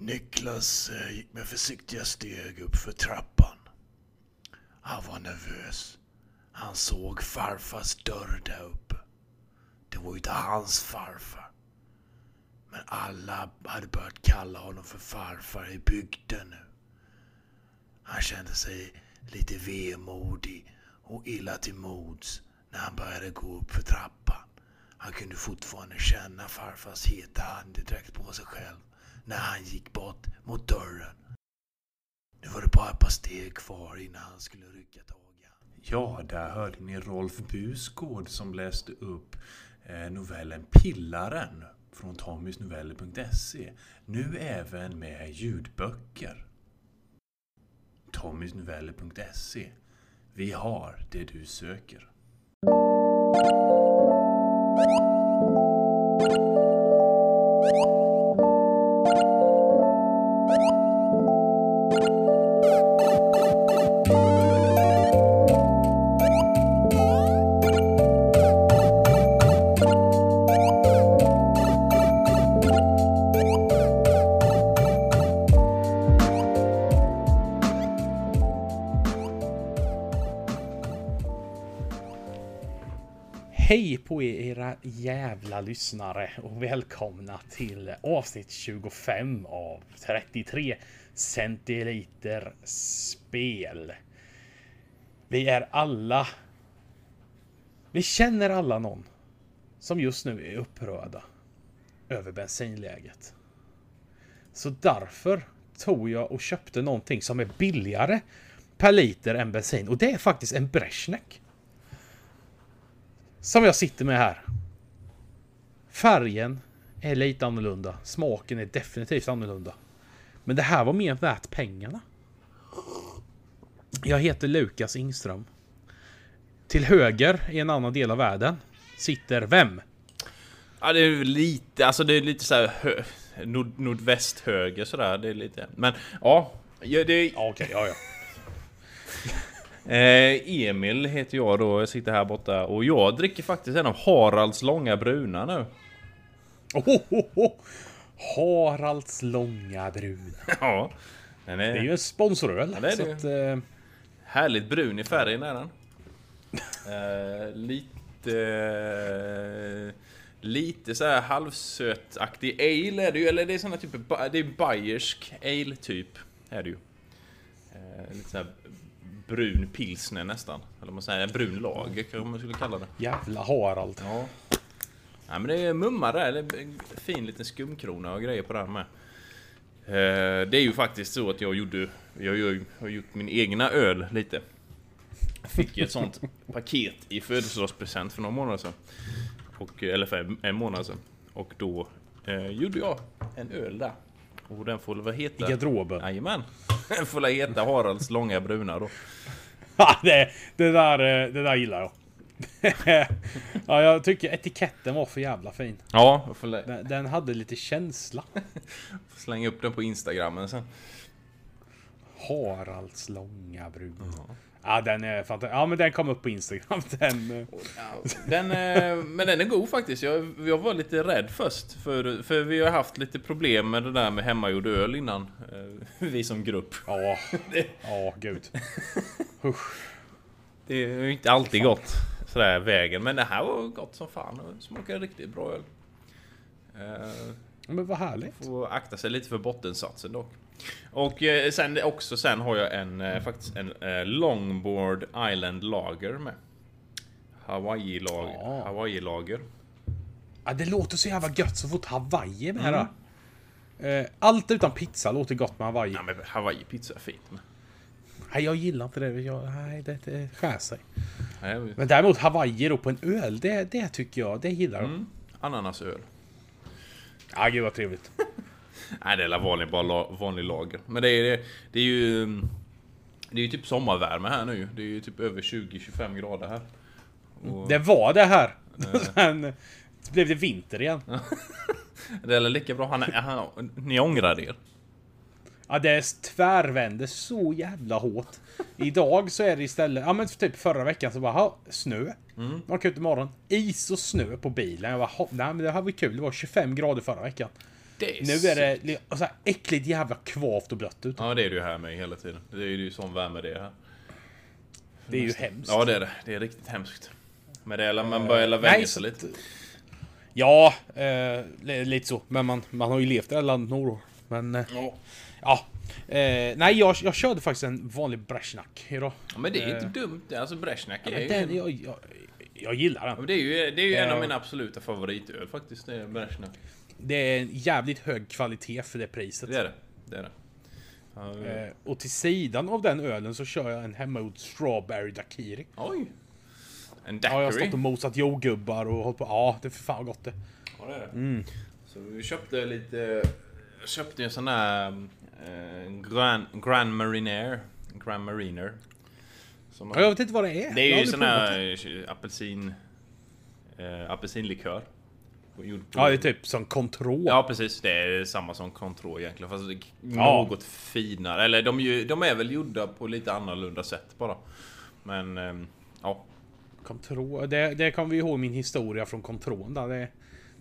Niklas eh, gick med försiktiga steg upp för trappan. Han var nervös. Han såg farfars dörr där uppe. Det var ju inte hans farfar. Men alla hade börjat kalla honom för farfar i bygden nu. Han kände sig lite vemodig och illa till mods när han började gå upp för trappan. Han kunde fortfarande känna farfars heta andedräkt på sig själv när han gick bort mot dörren. Nu var det bara ett par steg kvar innan han skulle rycka tag i. Ja, där hörde ni Rolf Busgård som läste upp eh, novellen Pillaren från tommysnoveller.se. Nu även med ljudböcker. tommysnoveller.se. Vi har det du söker. Jävla lyssnare och välkomna till avsnitt 25 av 33 centiliter spel. Vi är alla... Vi känner alla någon som just nu är upprörda över bensinläget. Så därför tog jag och köpte någonting som är billigare per liter än bensin och det är faktiskt en Brezhnek. Som jag sitter med här. Färgen är lite annorlunda. Smaken är definitivt annorlunda. Men det här var mer värt pengarna. Jag heter Lukas Ingström. Till höger i en annan del av världen sitter vem? Ja, det är lite, alltså det är lite så här hö, nord, nordväst höger sådär. Det är lite, men ja. ja det är, Ja, okej, ja, ja. eh, Emil heter jag då, jag sitter här borta och jag dricker faktiskt en av Haralds långa bruna nu. Oh, oh, oh. Haralds långa brun. Ja. Är, Det är ju en sponsoröl. Ja, det är det. att, eh, härligt brun i färgen är den. Eh, lite... Eh, lite så här halvsötaktig ale är det ju, eller det är såna typ, det är bayersk ale typ. Är det ju. Eh, lite så här brun pilsner nästan. Eller man säger brun lager kanske man skulle kalla det. jävla Harald. Ja. Nej men det är mumma där, det är en fin liten skumkrona och grejer på den med. Eh, Det är ju faktiskt så att jag gjorde, jag har gjort min egna öl lite. Jag fick ju ett sånt paket i födelsedagspresent för några månader sedan. Och, eller för en- månad sedan. Och då eh, gjorde jag en öl där. Och den får väl I heta... garderoben. Jajamän! Den får väl heta Haralds långa bruna då. Ja, det, det, där, eh, det där gillar jag. Ja, jag tycker etiketten var för jävla fin. Ja, Den, den hade lite känsla. får slänga upp den på instagrammen sen. Haralds långa brun. Ja, den är fantastisk. Ja, men den kom upp på Instagram. Den, eh, Den, eh, men den är god faktiskt. Jag, jag var lite rädd först. För, för vi har haft lite problem med det där med hemmagjord öl innan. eh, Vi som grupp. ja, ja, gud. Usch. Det är ju inte alltid gott sådär vägen. Men det här var gott som fan. och Smakade riktigt bra öl. Eh, Men vad härligt. Får akta sig lite för bottensatsen dock. Och eh, sen också sen har jag en eh, faktiskt en Longboard Island Lager med. Hawaii lager. Ja. Hawaii lager. Ja, det låter så jävla gött så fort Hawaii är med Mm. Allt utan pizza låter gott med Hawaii. Ja men Hawaii pizza är fint. Nej, jag gillar inte det. Jag, nej, det, det skär sig. Nej, vi- Men däremot Hawaii då på en öl, det, det tycker jag, det gillar jag. Mm. Ananasöl. Ja, gud vad trevligt. Nej det är vanlig, bara vanlig lager. Men det är, det är ju... Det är ju typ sommarvärme här nu Det är ju typ över 20-25 grader här. Och Det var det här. Sen blev det vinter igen. det är lika bra. Han, han, ni ångrar er. Ja, det tvärvände så jävla hårt. Idag så är det istället, ja men typ förra veckan så bara, snö. Mm. Man ut imorgon. Is och snö på bilen. Jag bara, "Ha, nej men det här var kul. Det var 25 grader förra veckan. Det är Nu är det så här äckligt jävla kvavt och blött ut. Ja, det är det ju här med hela tiden. Det är ju sån värme det är här. Det är ju hemskt. Ja, det är det. Det är riktigt hemskt. Men det är, man börjar vänja nej, sig lite. Ja, eh, li- lite så. Men man, man har ju levt i det här landet några år. Men eh, Ja. ja. Eh, nej, jag, jag körde faktiskt en vanlig Brezjnak idag. Ja, men det är Eh. inte dumt. Alltså Brezjnak Ja, är ju... den, jag, jag, jag gillar Ja, den. men det är ju, det är ju en av Ja. mina absoluta favoritöl faktiskt. Det är Brezjnak. Det är en jävligt hög kvalitet för det priset. Det är det. Det är det. Ja, Eh, och till sidan av den ölen så kör jag en hemmagjord Strawberry Daiquiri. Oj! En Ja, jag har daiquiri. stått och mosat jordgubbar och hållit på. Ja, det är för fan gott det. Ja, det är det. Mm. Så vi köpte lite... Jag köpte en sån här... Eh, Grand, Grand Marinair. Grand Mariner. Som Ja, jag vet inte vad det är. det är har ju sån här eh, apelsin... Eh, apelsinlikör. Ja, det är typ som Control. Ja precis, det är samma som Contro egentligen fast Ja. något finare. Eller de, ju- de är väl gjorda på lite annorlunda sätt bara. Men ehm, ja. Control. Det, det kommer vi ihåg min historia från Control där. Det,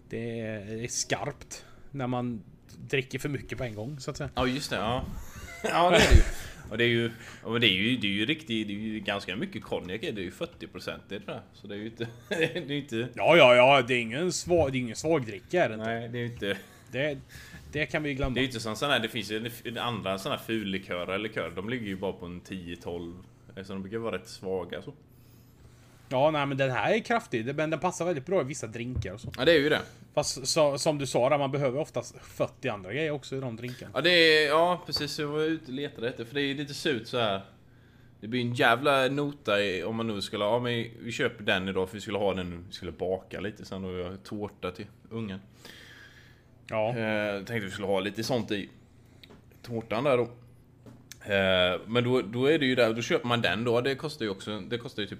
det är skarpt. När man dricker för mycket på en gång så att säga. Ja just det, ja. Ja det är det ju. Och det är ju, och det är ju, det är ju riktigt, det är ju ganska mycket konjak Det är ju 40% det det. Så det är ju inte, det är ju inte... Ja, ja, ja. Det är ingen, svag, det är ingen svagdricka är det inte. Nej det är ju inte... Det, det kan vi glömma. Det är ju inte som sån här, det finns ju andra såna här fullikörer eller likör. De ligger ju bara på en 10-12. Så de brukar vara rätt svaga så. Ja, nej, men den här är kraftig. Men den passar väldigt bra i vissa drinkar och så. Ja det är ju det. Fast så, som du sa där, man behöver oftast 40 andra grejer också i de drinkarna. Ja det är, ja precis, jag var ute och letade efter för det är lite surt så här. Det blir en jävla nota i, om man nu skulle, ja men vi köper den idag för vi skulle ha den vi skulle baka lite sen och göra tårta till ungen. Ja. Eh, tänkte vi skulle ha lite sånt i tårtan där då. Eh, men då, då är det ju där, då köper man den då, det kostar ju också, det kostar ju typ,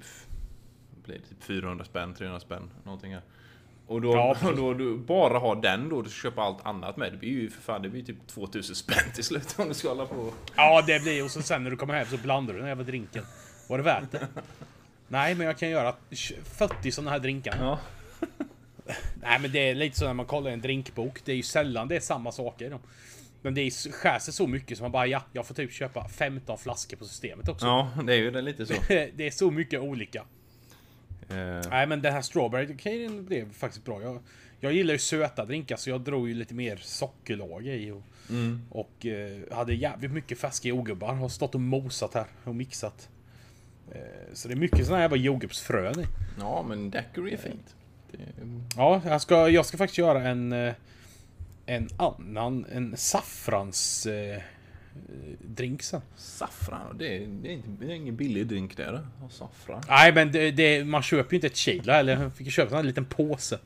blir det, typ 400 spänn, 300 spänn, någonting här. Och då, Ja, och då du bara har den då, du köper allt annat med, det blir ju för fan, det blir typ 2000 spänn till slut om du ska hålla på. Ja, det blir och så sen när du kommer hem så blandar du den jävla drinken. Var det värt det? Nej, men jag kan göra 40 sådana här drinkar. Ja. Nej, men det är lite så när man kollar en drinkbok. Det är ju sällan det är samma saker. i dem. Men det är, skär sig så mycket som man bara ja, jag får typ köpa 15 flaskor på systemet också. Ja, det är ju det lite så. det är så mycket olika. Eh, Nej, men den här strawberry Decadin blev faktiskt bra. Jag, jag gillar ju söta drinkar så jag drog ju lite mer sockerlag i. Och, och eh, hade jävligt mycket färska jordgubbar. Har stått och mosat här och mixat. Eh, så det är mycket såna här jordgubbsfrön i. ja, men daiquiri är fint. Ja, jag ska, jag ska faktiskt göra en... eh, En annan, en saffrans... Eh, drink sen. saffran, det är, det är, inte, det är ingen billig drink det är det. Och saffran. Nej men det, det, man köper ju inte ett kilo eller jag fick köpa en liten påse.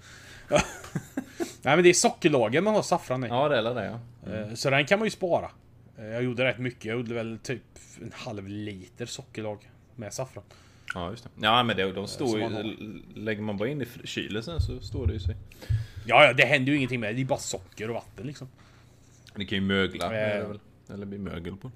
Nej men det är sockerlagen man har saffran i. Ja, det är det ja. Eh, Så den kan man ju spara. Eh, Jag gjorde rätt mycket. Jag gjorde väl typ en halv liter sockerlag med saffran. Ja, just det. Ja, men det, de står ju... man Lägger man bara in i kylen sen så står det ju sig. Ja, ja, det händer ju ingenting med det. Det är bara socker och vatten liksom. Det kan ju mögla. Eh. Eller bli mögel på.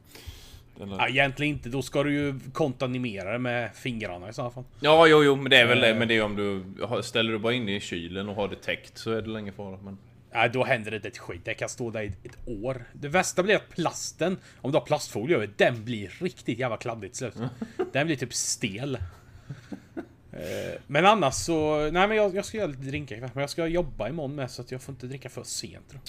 Eller... Ja, egentligen inte. Då ska du ju kontaminera det med fingrarna i så fall. Ja, jo, jo, men det är väl det. Eh. Men det är om du ställer du bara in det i kylen och har det täckt så är det länge fara. Men... Nej, då händer det inte ett skit. Det kan stå där i ett år. Det värsta blir att plasten, om du har plastfolie över, den blir riktigt jävla kladdig till slut. Den blir typ stel. Eh, Men annars så... Nej men jag, jag ska göra lite drinkar ikväll. Men jag ska jobba imorgon med så att jag får inte dricka för sent. Jag.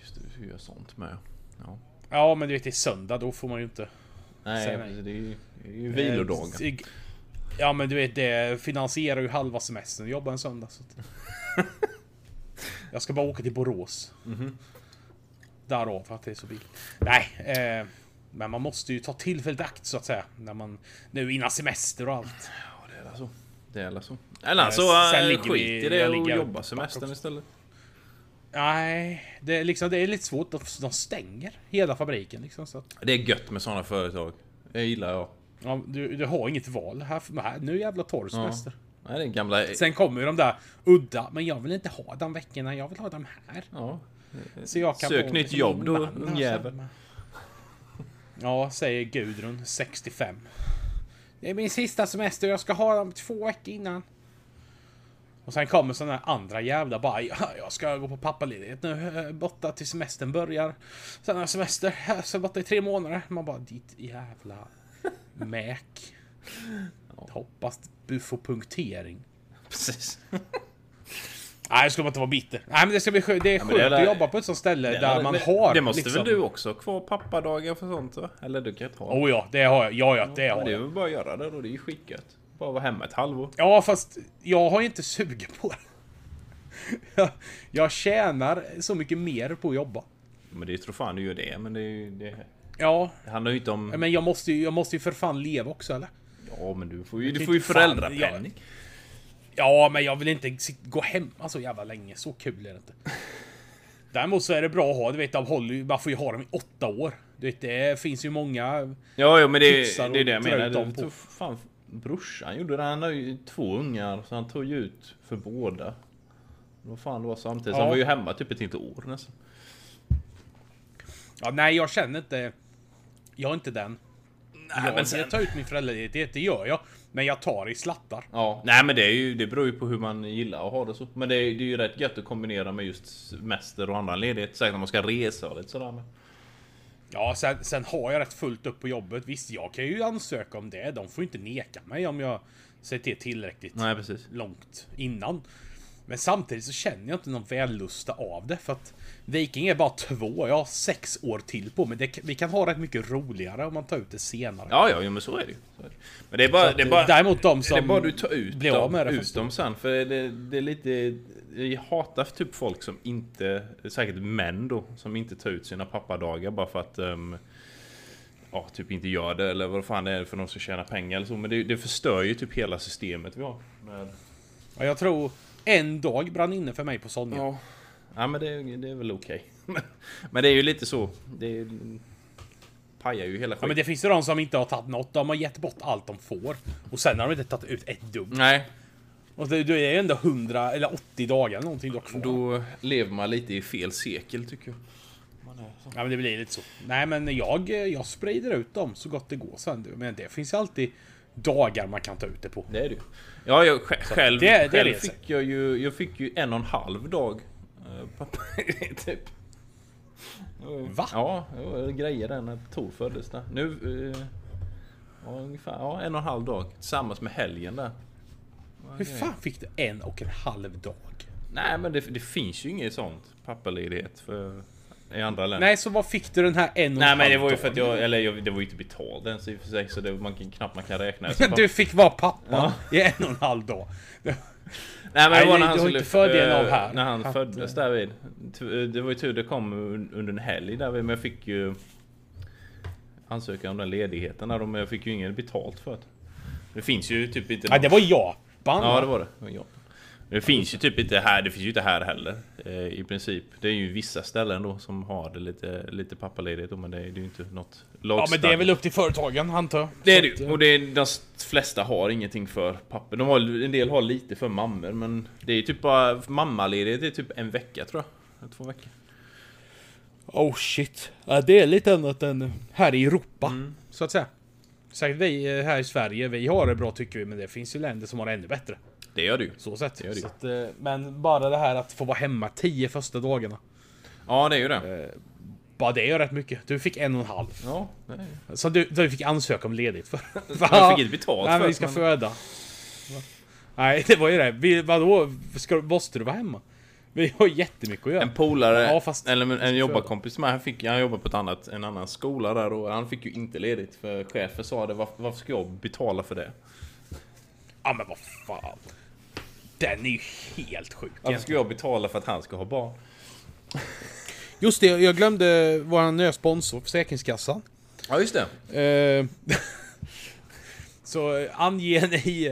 Just det, du gör sånt med. Ja. Ja men du vet det är söndag, då får man ju inte... Nej, Säg nej. precis, det är ju, det är ju vilodagar. Eh, Ja men du vet det finansierar ju halva semestern jobba en söndag. Så att... jag ska bara åka till Borås. Därav att det är så billigt. Nej, eh, men man måste ju ta tillfället akt så att säga. När man, nu innan semester och allt. Ja, det är alltså. Det är så. Eller så äh, skit i det och jobba semestern istället. Nej, det är, liksom, det är lite svårt. De, de stänger hela fabriken liksom. Så att, Det är gött med sådana företag. Det gillar jag. ja, du, du har inget val. Här, här, nu jävla torr Ja. semester. Nej, det är gamla... Sen kommer ju de där udda, men jag vill inte ha de veckorna, jag vill ha dem här. Ja. Så jag kan Sök nytt liksom jobb då, ungjävel. Ja, säger Gudrun, 65. Det är min sista semester, jag ska ha dem två veckor innan. Och sen kommer såna här andra jävla bara ja, jag ska gå på pappaledighet nu, eh, borta till semestern börjar. Sen har jag semester, jag ska borta i tre månader. Man bara ditt jävla mäk. Hoppas du får punktering. Precis. Nej, det ska inte vara bitter. Nej, men det ska bli skönt. Det är skönt det är- att jobba på ett sånt ställe där man det, har Det måste liksom... väl du också ha kvar pappadagar för sånt? Eller du kan ta? Oh ja, det har jag. Ja, ja, det Ja, har det är jag. väl bara att göra det då, det är ju skitgött. Bara vara hemma ett halvår. Ja, fast jag har inte sugen på det. Jag, jag tjänar så mycket mer på att jobba. Men det tror fan du gör det, men det, är ju- det, Ja, det handlar ju inte om... men jag måste ju, jag måste ju för fan leva också, eller? Ja, men du får ju, du får ju inte fan- föräldrapenning. Ja, men jag vill inte gå hemma så jävla länge. Så kul är det inte. Däremot så är det bra att ha, du vet, håller ju, man får ju ha dem i åtta år. Du vet, det finns ju många... Ja, ja men det, det är det jag menar. dem Det fan brorsan gjorde det. Han har ju två ungar, så han tog ju ut för båda. Vad fan det var samtidigt. Ja. han var ju hemma typ ett helt år nästan. Ja, nej, jag känner inte... Jag är inte den. Nej, jag men sen... jag tar ut min föräldraledighet, det gör jag. Men jag tar i slattar. Ja, nej men det är ju, det beror ju på hur man gillar att ha det så. Men det är, det är ju rätt gött att kombinera med just semester och annan ledighet. Säkert när man ska resa och lite sådär. Men... Ja, sen, sen har jag rätt fullt upp på jobbet. Visst, jag kan ju ansöka om det. De får inte neka mig om jag säger till tillräckligt Nej precis. långt innan. Men samtidigt så känner jag inte någon vällusta av det. För att Viking är bara två. Jag har sex år till på mig. Det, vi kan ha rätt mycket roligare om man tar ut det senare. Ja, ja, men så är det ju. Men det är bara... Så Det är bara Däremot de som det är bara du tar ut, blir av dem, med det ut dem sen. För det, det är lite... Jag hatar typ folk som inte... Säkert män då. Som inte tar ut sina pappadagar bara för att... Um, ja, typ inte gör det. Eller vad fan det är för de ska tjäna pengar eller så. Men det, det förstör ju typ hela systemet vi har. Med, Ja, jag tror en dag brann inne för mig på Sonja. ja. ja, men det, det är väl okej. Men- men det är ju lite så. Det pajar ju hela Ja, skiten. men det finns ju de som inte har tagit något. De har gett bort allt de får. Och sen har de inte tagit ut ett dugg. Nej, Och det, det är ändå 100 eller 80 dagar någonting du har kvar. då lever man lite i fel sekel tycker jag. Ja men det blir lite så. Nej men jag, jag sprider ut dem så gott det går sen. Men det finns ju alltid dagar man kan ta ut det på. Det är det. Ja, jag sj- själv, det- det är själv det. fick jag ju... Jag fick ju en och en halv dag. eh, typ. Va? Ja, det var grejer där när Tor föddes där. Nu... eh, Ja, ungefär. Ja, en och en halv dag. Tillsammans med helgen där. Hur fan fick du en och en halv dag? Nej, men det, det finns ju inget sånt. Pappaledighet för... I andra länder. Nej så vad fick du den här en och Nej en men det halv var ju för att jag, eller jag, det var ju inte betalt ens i och för sig så det, man kan knappt man kan räkna. Så Du fick vara pappa i en och en halv dag. Nej men Nej, det var när han skulle... inte fördelen av eh, här. När han Att, föddes eh, därvid. T- Det var ju tur det kom un- under en helg där men jag fick ju... Ansöka om den ledigheten där men jag fick ju ingen betalt för det. Det finns ju typ inte... Nej det var Japan. Ja det var det. det var jag. Det finns ju typ inte här, det finns ju inte här heller. Eh, I princip. Det är ju vissa ställen då som har det lite, lite pappaledigt men det är det är ju inte något Ja men det är lagstadgat. väl upp till företagen antar jag. Det är det ju. eh, Och det är, de flesta har ingenting för papper. De har, en del har lite för mammor men det är typ bara mammaledighet. Det är typ en vecka tror jag. Två veckor. Oh shit. Ja, det är lite annat än här i Europa. Mm. Så att säga. Säkert vi eh, här i Sverige, vi har det bra tycker vi, men det finns ju länder som har det ännu bättre. Det gör det ju. Så sett. Det gör det ju. Så att, eh, men bara det här att få vara hemma tio första dagarna. Ja det är ju det. Bara det är rätt mycket. Du fick en och en halv. Ja, det ju. Så du, du fick ansöka om ledigt för. Jag fick inte betalt Nej, men vi ska föda. Nej, det var ju det. Vi, vadå? Ska, måste du vara hemma? Vi har jättemycket att göra. En polare, Ja, fast- eller en, en jobbarkompis med han, fick, han jobbar på ett annat, en annan skola där och han fick ju inte ledigt för chefen sa det. Varför, varför ska jag betala för det? Ja men vad fan. Den är ju helt sjuk. Varför ska jag betala för att han ska ha barn? Just det, jag glömde vår nya sponsor, Försäkringskassan. Ja just det. Så eh, ange ni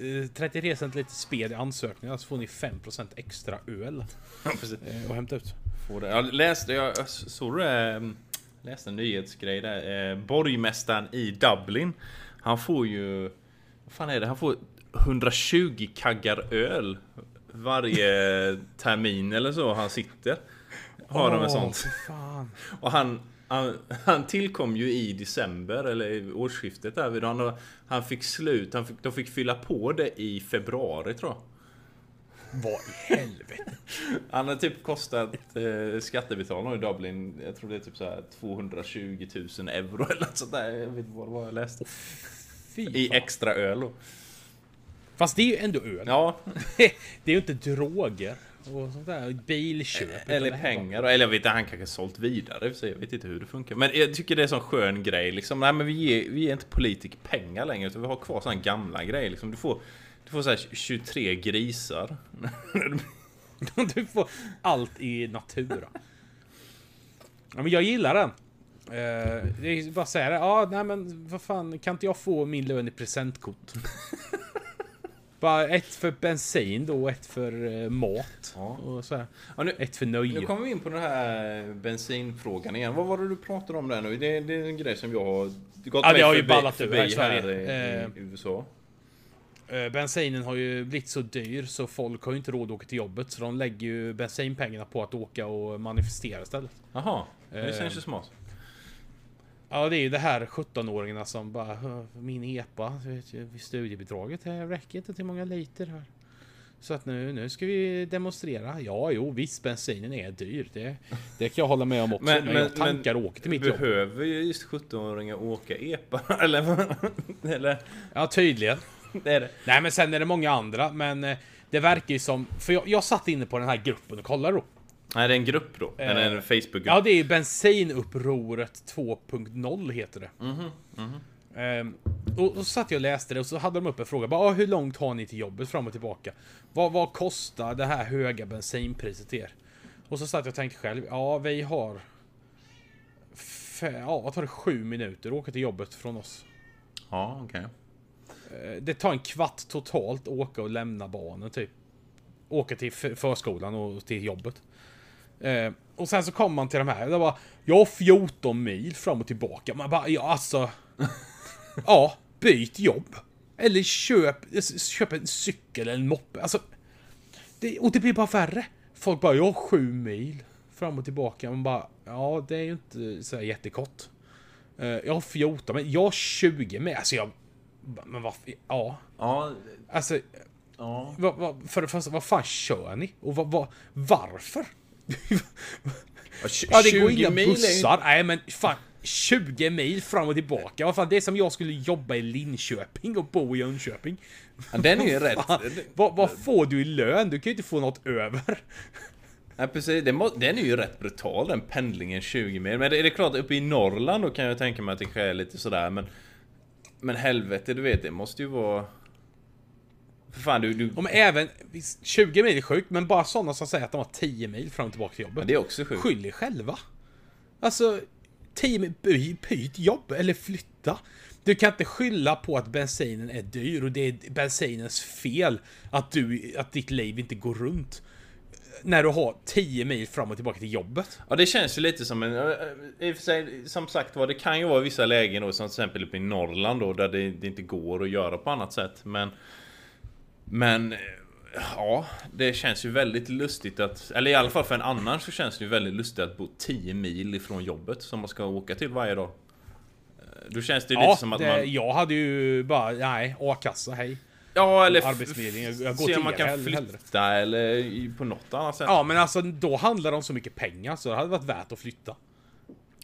eh, 33 centiliter spel i ansökningen så får ni 5% extra öl Ja, precis. eh, att hämta ut. Får det. Jag läste, jag såg ehm, läste en nyhetsgrej där. Borgmästaren i Dublin. Han får ju, vad fan är det? Han får 120 kaggar öl varje termin eller så han sitter. Har de ett sånt. Och han, han, han tillkom ju i december, eller i årsskiftet där. Han, han fick slut, han fick, de fick fylla på det i februari tror jag. Vad i helvete? Han har typ kostat eh, skattebetalarna i Dublin, jag tror det är typ så här 220 000 euro eller något sånt där. Jag vet inte vad jag läste. I extra öl då. Fast det är ju ändå öl. Ja, det är ju inte droger och sånt där. Bilköp. utan eller pengar. Eller jag vet inte, han kanske sålt vidare sig. Jag vet inte hur det funkar. Men jag tycker det är en sån skön grej liksom. Nej men vi ger, vi ger inte politiker pengar längre utan vi har kvar såna gamla grejer liksom. Du får, du får så här 23 grisar. Du får allt i natura. Ja, men jag gillar den. Eh, det är bara säga det. Ja, nej men vad fan, kan inte jag få min lön i presentkort? Bara ett för bensin då och ett för eh, mat. Ja. Och så. Ja, nu, Ett för nu nöje. kommer vi in på den här bensinfrågan igen. Vad var det du pratade om där nu? Det, det är en grej som jag har gått Ja, mig har ju förbi, ballat ur här i förbi Sverige. i, Eh. USA. Eh, Bensinen har ju blivit så dyr så folk har ju inte råd att åka till jobbet. Så de lägger ju bensinpengarna på att åka och manifestera istället. Jaha, det Eh. känns ju smart. Ja, det är ju det här 17-åringarna som bara "Hö, Min EPA, studiebidraget det räcker inte till många liter här. Så att nu, nu ska vi demonstrera. Ja, jo, visst, bensinen är dyr. Det, det kan jag hålla med om också. Men, Men- jag men- tankar och åker till mitt jobb. Behöver ju just 17-åringar åka EPA? Eller? Eller? Ja, tydligen. Det är det. Nej, men sen är det många andra. Men eh, det verkar ju som... För jag, jag satt inne på den här gruppen och kollade då. Nej, det är en grupp då. Eh, Eller en Facebookgrupp. Ja, det är bensinupproret 2.0 heter det. Mhm, Ehm, och, och så satt jag och läste det och så hade de upp en fråga. Bara, ah, hur långt har ni till jobbet fram och tillbaka? Vad, vad kostar det här höga bensinpriset er? Och så satt jag och tänkte själv. Ja, vi har... Ja, vad tar det? Sju minuter att åka till jobbet från oss. Ja, okej. Eh, Det tar en kvart totalt att åka och lämna barnen typ. Åka till förskolan och till jobbet. Eh, och sen så kommer man till de här. Det var, jag har 14 mil fram och tillbaka. Man bara, ja alltså. ja, byt jobb. Eller köp, köp en cykel eller en moppe. Alltså. Det, och det blir bara värre. Folk bara, jag har 7 mil fram och tillbaka. Man bara, ja det är ju inte så jättekort. Eh, jag har 14, men jag har 20 med. Alltså jag... Men vad... Ja. Ja, Alltså, ja. vad, vad, för det första, vad fan kör ni? Och vad, vad, varför? Ja, det går 20 inga mil bussar. Nej, men fan. 20 mil fram och tillbaka. Vad fan, det är som jag skulle jobba i Linköping och bo i Jönköping. Ja, den är ju rätt. Vad, vad får du i lön? Du kan ju inte få något över. Ja, precis. Den, den är ju rätt brutal den pendlingen 20 mil. Men det är det klart, uppe i Norrland då kan jag tänka mig att det kanske är lite sådär men... Men helvete, du vet, det måste ju vara... För fan, du... du Om även, visst, 20 mil är sjukt, men bara sådana som säger att de har 10 mil fram och tillbaka till jobbet. men det är också sjukt. Skyll er själva. Alltså, 10 mil, by, byt jobb eller flytta. Du kan inte skylla på att bensinen är dyr och det är bensinens fel att, du, att ditt liv inte går runt. När du har 10 mil fram och tillbaka till jobbet. Ja det känns ju lite som en... I och för sig, som sagt var, det kan ju vara vissa lägen då, som till exempel uppe i Norrland då, där det, det inte går att göra på annat sätt. Men... Men... eh, Ja, det känns ju väldigt lustigt att... Eller i alla fall för en annan så känns det ju väldigt lustigt att bo 10 mil ifrån jobbet som man ska åka till varje dag. Eh, Då känns det ju Ja, lite som att det, man... jag hade ju bara, nej, a-kassa, hej. Ja, eller... jag- går se om man kan hellre. flytta eller på något annat sätt. Ja, men alltså då handlar det om så mycket pengar så det hade varit värt att flytta.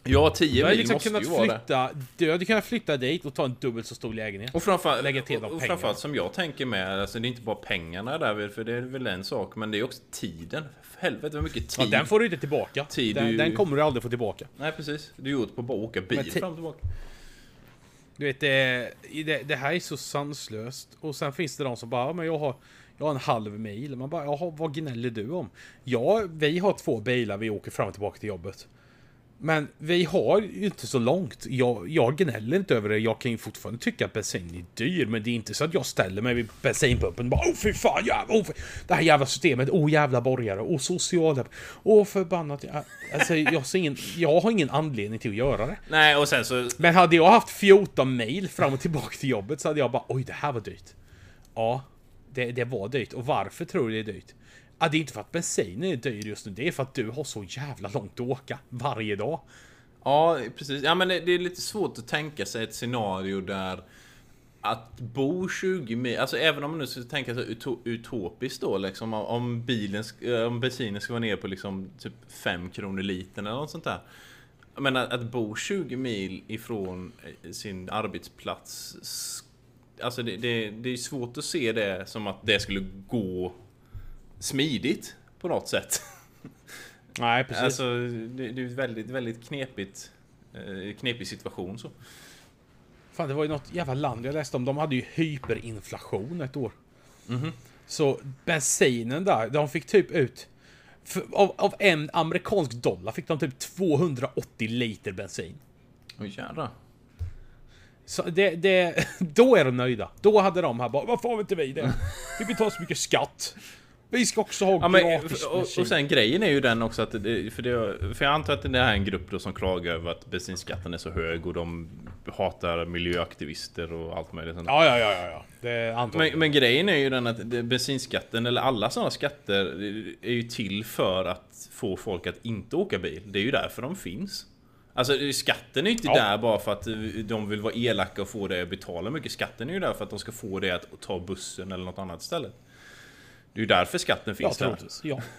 Ja, 10 Du hade mil liksom måste ju vara det. flytta, du hade kunnat flytta dit och ta en dubbelt så stor lägenhet. Och framförallt, Lägga till och pengarna. framförallt som jag tänker med, alltså det är inte bara pengarna där, för det är väl en sak, men det är också tiden. För helvete vad mycket tid. Ja, den får du inte tillbaka. Tid den, du- den kommer du aldrig få tillbaka. Nej precis, du är gjort på att bara åka bil fram och tillbaka. Du vet, det, det, det här är så sanslöst. Och sen finns det de som bara, "Ja, men jag har, jag har en halv mil. Man bara, jaha, vad gnäller du om? Ja, vi har två bilar, vi åker fram och tillbaka till jobbet. Men vi har ju inte så långt. Jag, jag gnäller inte över det. Jag kan ju fortfarande tycka att bensin är dyr. Men det är inte så att jag ställer mig vid bensinpumpen och bara Åh fy fan, jävla, oh, det här jävla systemet. Åh jävla borgare. Åh sociala. Åh förbannat. Ja, Alltså, jag, ser ingen, jag har ingen anledning till att göra det. Nej och sen så, Men hade jag haft 14 mil fram och tillbaka till jobbet så hade jag bara oj det här var dyrt. Ja, det, det var dyrt. Och varför tror du det är dyrt? Ja, det är inte för att bensinen är dyr just nu. Det är för att du har så jävla långt att åka varje dag. ja precis, ja men det, det är lite svårt att tänka sig ett scenario där att bo 20 mil, alltså även om man nu ska tänka sig utopiskt då liksom om- bilen, eh, om bensinen ska vara ner på liksom typ 5 kronor litern eller något sånt där. Men att, att bo 20 mil ifrån eh, sin arbetsplats Alltså det, det, det är svårt att se det som att det skulle gå smidigt på något sätt. Nej, precis. Alltså det, det är ett väldigt, väldigt knepigt eh, knepig situation så. Fan, det var ju något jävla land jag läste om. De hade ju hyperinflation ett år. Så bensinen där, de fick typ ut... För, av, av en amerikansk dollar fick de typ 280 liter bensin. Oj jävlar. Så det, det, då är de nöjda. Då hade de här bara, varför har inte vi det? Vi betalar så mycket skatt. Vi ska också ha Ja, men, och, och sen grejen är ju den också att det, för, det, för jag antar att det här är en grupp då som klagar över att bensinskatten är så hög och de hatar miljöaktivister och allt möjligt sånt. Ja, ja, ja, ja, ja. Men, men grejen är ju den att det- bensinskatten eller alla sådana skatter är ju till för att få folk att inte åka bil. Det är ju därför de finns. Alltså skatten är ju inte Ja. där bara för att de vill vara elaka och få det att betala mycket. Skatten är ju där för att de ska få det att ta bussen eller något annat istället. Det är ju därför skatten Ja, finns där. troligtvis. Ja.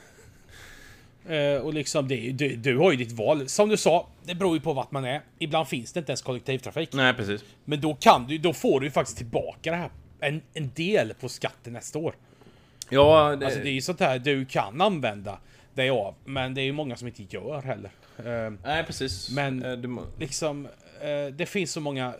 Eh, och liksom, det, är- du, du har ju ditt val. Som du sa, det beror ju på vart man är. Ibland finns det inte ens kollektivtrafik. Nej precis. Men då kan du, då får du ju faktiskt tillbaka det här. En, en del på skatten nästa år. Ja, det, Alltså det är ju sånt här du kan använda dig av. Men det är ju många som inte gör heller. Eh, Nej precis. Men- Eh, du liksom, eh, det finns så många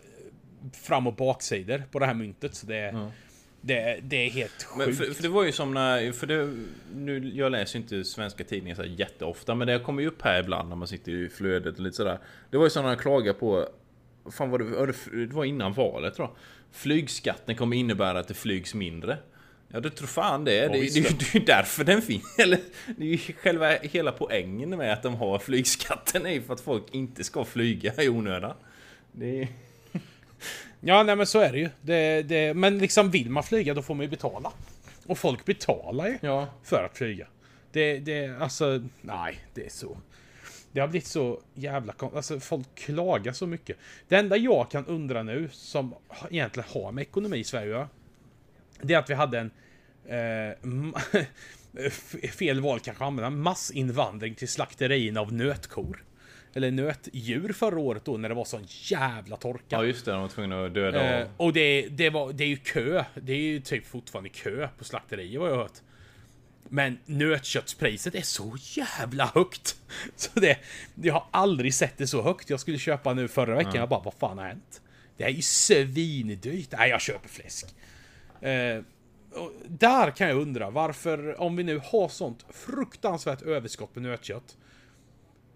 fram och baksidor på det här myntet. Så det, det, det är helt sjukt. För, för det var ju som när, för det, nu, jag läser ju inte svenska tidningar så jätteofta Men det kommer ju upp här ibland när man sitter i flödet och lite sådär Det var ju jag klagade på Fan var det, var det, var innan valet tror jag Flygskatten kommer innebära att det flygs mindre Ja det tror fan det. Ja, det, det, det. det är ju därför den finns. Eller, det är ju själva hela poängen med att de har flygskatten är ju för att folk inte ska flyga i onödan. Det är... Ja, nej men så är det ju. Det, det, men liksom vill man flyga då får man ju betala. Och folk betalar ju Ja. för att flyga. Det, det, alltså, nej, det är så. Det har blivit så jävla Alltså folk klagar så mycket. Det enda jag kan undra nu, som egentligen har med ekonomi i Sverige Det är att vi hade en... Eh, fel val kanske att använda. Massinvandring till slakterierna av nötkor. Eller nötdjur förra året då när det var sån jävla torka. ja just det, de var tvungna att döda Eh, och det, det, var, det är ju kö. Det är ju typ fortfarande kö på slakterier vad jag har hört. Men nötköttspriset är så jävla högt. Så det, jag har aldrig sett det så högt. Jag skulle köpa nu förra veckan. Jag bara, vad fan har hänt? Det är ju svindyrt. Nej, jag köper fläsk. Eh, och där kan jag undra varför, om vi nu har sånt fruktansvärt överskott på nötkött.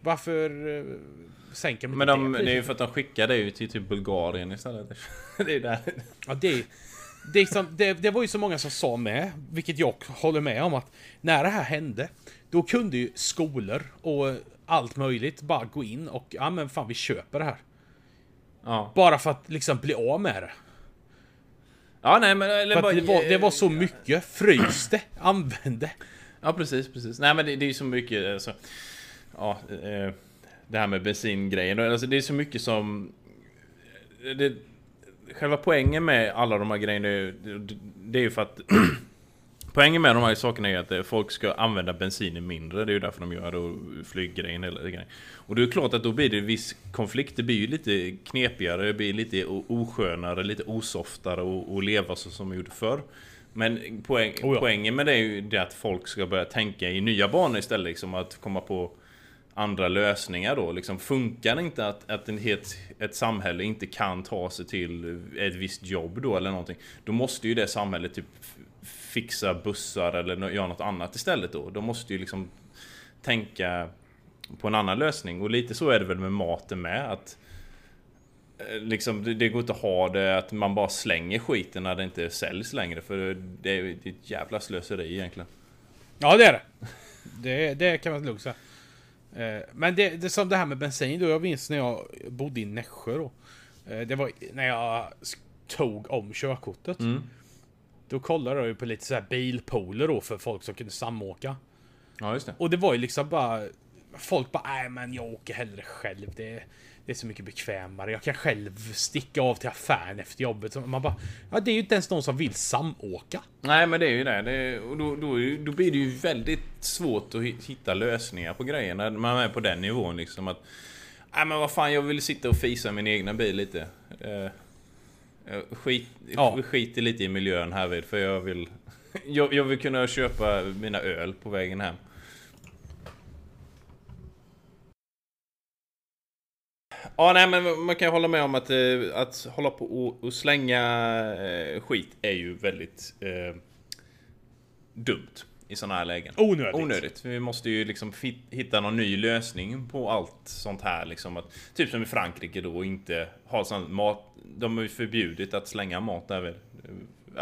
Varför eh, sänker man Men de, det det är ju för att de skickar ju till typ Bulgarien istället. Det är där. Ja, det, det, som, det, det var ju så många som sa med, vilket jag håller med om, att när det här hände, då kunde ju skolor och allt möjligt bara gå in och, ja men fan vi köper det här. Ja. Bara för att liksom bli av med det. Ja, nej men... Eller bara, det var, det var så mycket, frys det, använd det. Ja, precis, precis. Nej men det, det är ju så mycket, alltså... Ja, eh, det här med bensingrejen. Alltså det är så mycket som... Det, själva poängen med alla de här grejerna, är det, är ju för att... Poängen med de här sakerna är att eh, folk ska använda bensinen mindre. Det är ju därför de gör det och flyggrejen eller grejen. Och det är klart att då blir det viss konflikt. Det blir ju lite knepigare, det blir lite oskönare, lite osoftare att att leva så som man gjorde förr. Men poäng, Oh ja. poängen med det är ju det att folk ska börja tänka i nya banor istället. Liksom att komma på andra lösningar då. Liksom, funkar det inte att, att en het, ett samhälle inte kan ta sig till ett visst jobb då eller någonting. Då måste ju det samhället typ fixa bussar eller göra något annat istället då. De måste ju liksom tänka på en annan lösning. Och lite så är det väl med maten med. att eh, Liksom, det, det går inte att ha det att man bara slänger skiten när det inte säljs längre. För det är, det är ett jävla slöseri egentligen. Ja, det är det. Det, det kan man lugnt säga. Eh, Men det, det som det här med bensin då. Jag minns när jag bodde i Nässjö då. Eh, Det var när jag tog om körkortet. Då kollade jag ju på lite så här bilpooler då för folk som kunde samåka. Ja, just det. Och det var ju liksom bara folk bara, nej men jag åker hellre själv. Det det är så mycket bekvämare. Jag kan själv sticka av till affären efter jobbet. Man bara, ja det är ju inte ens någon som vill samåka. Nej men det är ju det. det och då, då, då blir det ju väldigt svårt att hi- hitta lösningar på grejer när man är på den nivån liksom att... Nej men vad fan jag vill sitta och fisa i min egna bil lite. Eh, skit, Ja. skit lite i miljön här vid för jag vill... Jag, jag vill kunna köpa mina öl på vägen hem. Ja, nej men man kan ju hålla med om att, eh, att hålla på och, och slänga eh, skit är ju väldigt eh, dumt i sådana här lägen. Onödigt. Onödigt. Vi måste ju liksom hitta någon ny lösning på allt sånt här liksom. Att, typ som i Frankrike då inte ha sån mat. De har ju förbjudit att slänga mat där eh,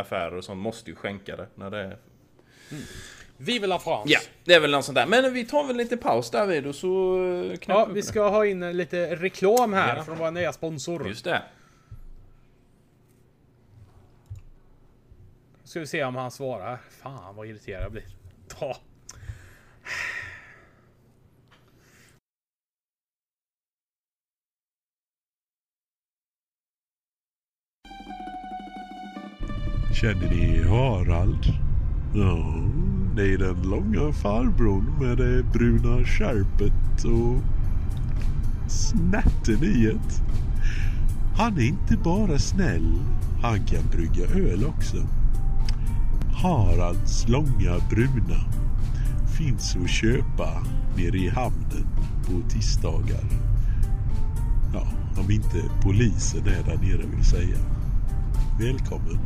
affärer och sånt. Måste ju skänka det när det är Vive la France! Ja, det är väl något sånt där. Men vi tar väl lite paus där vid och så eh, Ja, vi ska ha in lite reklam här Ja. från vår nya sponsor. Just det. Ska vi se om han svarar. Fan vad irriterad jag blir. Ta. Känner ni Harald? Ja, det är den långa farbrorn med det bruna skärpet och snärten i ett. Han är inte bara snäll, han kan brygga öl också. Haralds långa bruna finns att köpa nere i hamnen på tisdagar. Ja, om inte polisen är där nere vill säga. Välkommen!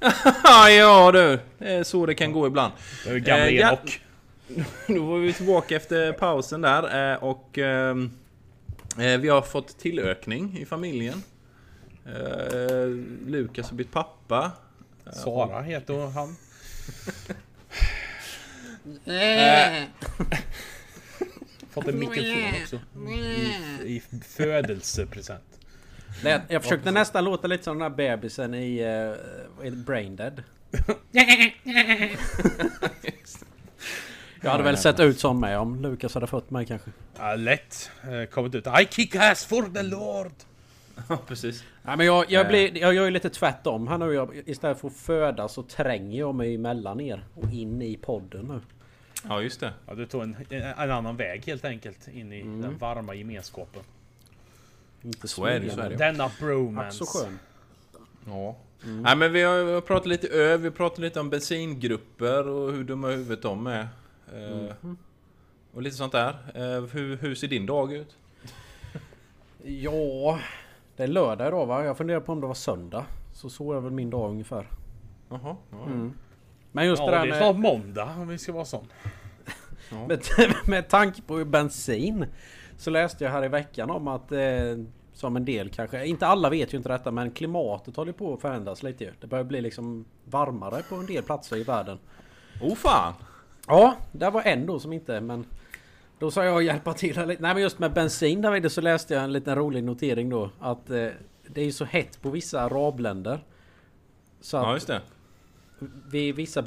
Ja, ja du. Det är så det kan gå ibland. Det är gamla Eh, ja. Enok. Då var vi tillbaka efter pausen där eh, och ehm, eh, vi har fått tillökning i familjen. Eh, Lukas har blivit pappa. Sara heter han. Fått en mikrofon också. I, i födelsepresent. Det, jag försökte nästan låta lite som den där bebisen i uh, vad heter det? Brain Dead. Jag hade väl sett ut som mig om Lukas hade fått mig kanske. Ja, lätt. Eh, Kommit ut. I kick ass for the Lord! Ja, precis. Nej men jag, jag, blir, jag gör ju lite tvärtom här nu. Jag, istället för att födas så tränger jag mig emellan er och in i podden nu. Ja, just det. Ja, du tog en, en annan väg helt enkelt in i den varma gemenskapen. Inte Så är det, så är det. Denna Ack bromance. så skön. Ja. Nej, men vi har, pratat lite öl, vi pratat lite om bensingrupper och hur dumma huvudet de är. Eh, Och lite sånt där. Eh, hur, hur ser din dag ut? Ja, det är lördag idag va? Jag funderar på om det var söndag. Så så är väl min dag ungefär. Jaha. Ja. Men just Ja, det det där är med... snart måndag om vi ska vara sån. Med, med tanke på bensin så läste jag här i veckan om att eh, som en del kanske, inte alla vet ju inte detta men klimatet håller på att förändras lite ju. Det börjar bli liksom varmare på en del platser i världen. Oh fan! Ja, det var en då som inte men då sa jag hjälpa till här lite. Nej men just med bensin där vid så läste jag en liten rolig notering då att eh, det är ju så hett på vissa arabländer. Så Ja, just det. vid vissa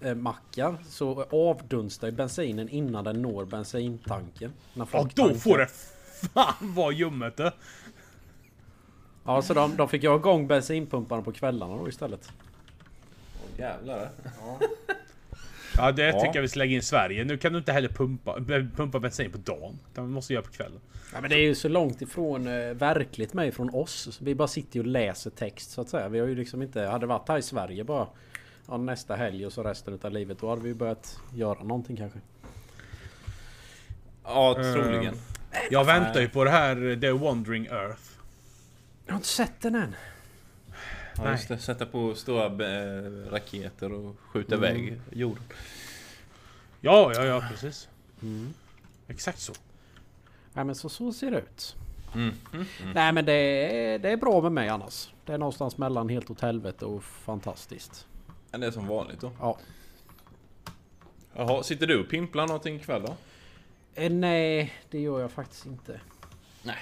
bensinmackar så avdunstar ju bensinen innan den når bensintanken. När Ja, folk då tankar. får det fan vara ljummet det. Ja, så de, de fick jag igång bensinpumparna på kvällarna då istället. Jävlar. Ja, det Ja. tycker jag vi ska lägga in i Sverige. Nu kan du inte heller pumpa, pumpa bensin på dagen. Utan vi måste göra på kvällen. Ja, men det är ju så långt ifrån eh, verkligt mig från oss. Vi bara sitter ju och läser text så att säga. Vi har ju liksom inte... Hade varit här i Sverige bara ja, nästa helg och så resten av livet. Då hade vi börjat göra någonting kanske. Ja, troligen. Jag väntar ju på det här The Wandering Earth. Jag har inte sett den än. Ja, just det. Sätta på stora eh, raketer och skjuta iväg jorden. Ja, ja, ja, precis. Exakt så. Nej men så, så ser det ut. Mm. Nej men det är, det är bra med mig annars. Det är någonstans mellan helt åt helvete och fantastiskt. Men det är som vanligt då. Ja. Jaha, sitter du och pimplar någonting ikväll då? Eh, nej, det gör jag faktiskt inte. Nej.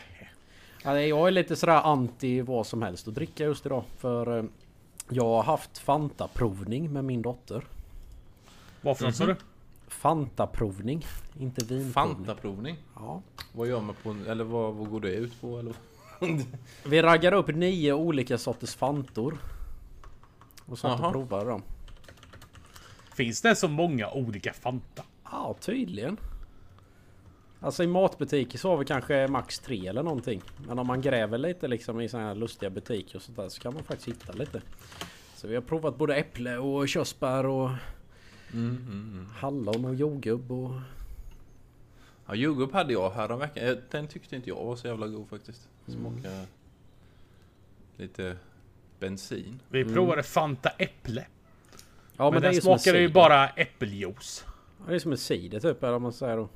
Ja, jag är lite sådär anti vad som helst att dricka just idag. För eh, jag har haft Fanta-provning med min dotter. Varför mm sa du? Fanta-provning, inte vinprovning. Fantaprovning? Ja. Vad gör man på... Eller vad, vad går det ut på? Eller? Vi raggar upp nio olika sorters Fantor. Och satt Jaha. och provade dem. Finns det så många olika Fanta? Ja, tydligen. Alltså i matbutiker så har vi kanske max tre eller någonting. Men om man gräver lite liksom i såna här lustiga butiker och sånt där så kan man faktiskt hitta lite. Så vi har provat både äpple och körsbär och hallon och jordgubb och... Ja, jordgubb hade jag häromveckan. Eh, Den tyckte inte jag var så jävla god faktiskt. Smakade lite bensin. Vi provade Fanta Äpple. Ja men, men, den smakade ju bara äppeljuice. Ja, Det är som en cider typ eller vad man säger då.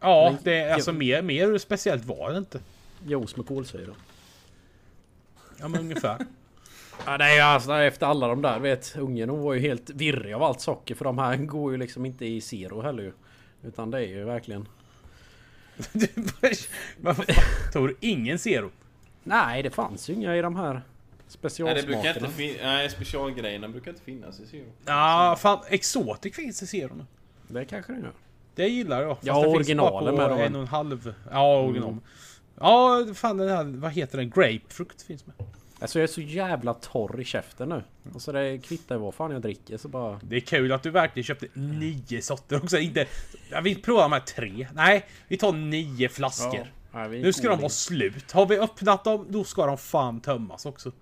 Ja, Men- det är alltså mer, mer speciellt var det inte. Juice med kolsyra. Ja men ungefär. Ja nej alltså efter alla de där vet ungen hon var ju helt virrig av allt socker för de här går ju liksom inte i zero heller ju. Utan det är ju verkligen... Tog du ingen Zero? Nej det fanns ju inga i de här Nej, specialsmakerna. det brukar inte fin- Nej, specialgrejerna brukar inte finnas i Zero. Ja, fan Exotic finns i Zero nu. Det kanske det gör. Det gillar jag. Fast Ja, originalen med dem. en och en halv. Ja, original. Ja, fan den här, vad heter den? Grapefrukt finns med. Alltså jag är så jävla torr i käften nu. Alltså det kvittar ju vad fan jag dricker så bara... Det är kul att du verkligen köpte nio sorter också. Inte, jag vill prova de här tre. Nej, vi tar nio flaskor. Nej, vi är Nu ska de vara slut. Har vi öppnat dem, då ska de fan tömmas också.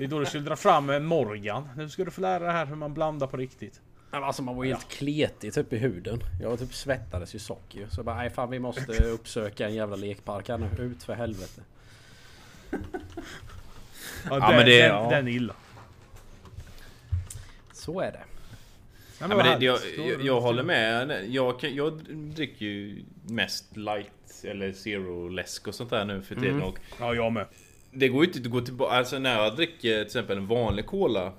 Det är då du skulle dra fram en Morgan. Nu ska du få lära dig här hur man blandar på riktigt. Nej, men Alltså man var ju helt kletig typ i huden. Jag typ svettades ju socker ju. Så jag bara nej fan vi måste uppsöka en jävla lekpark här nu. Ut för helvete. Ja, Ja, den, men det- den, ja. den är illa. Så är det. Ja, Ja, men det, jag, jag, jag håller med. Jag, kan- jag dricker ju mest light eller zero läsk och sånt där nu för tiden. Och Ja, jag med. Det går ju inte att gå tillbaka. Alltså när jag dricker till exempel en vanlig cola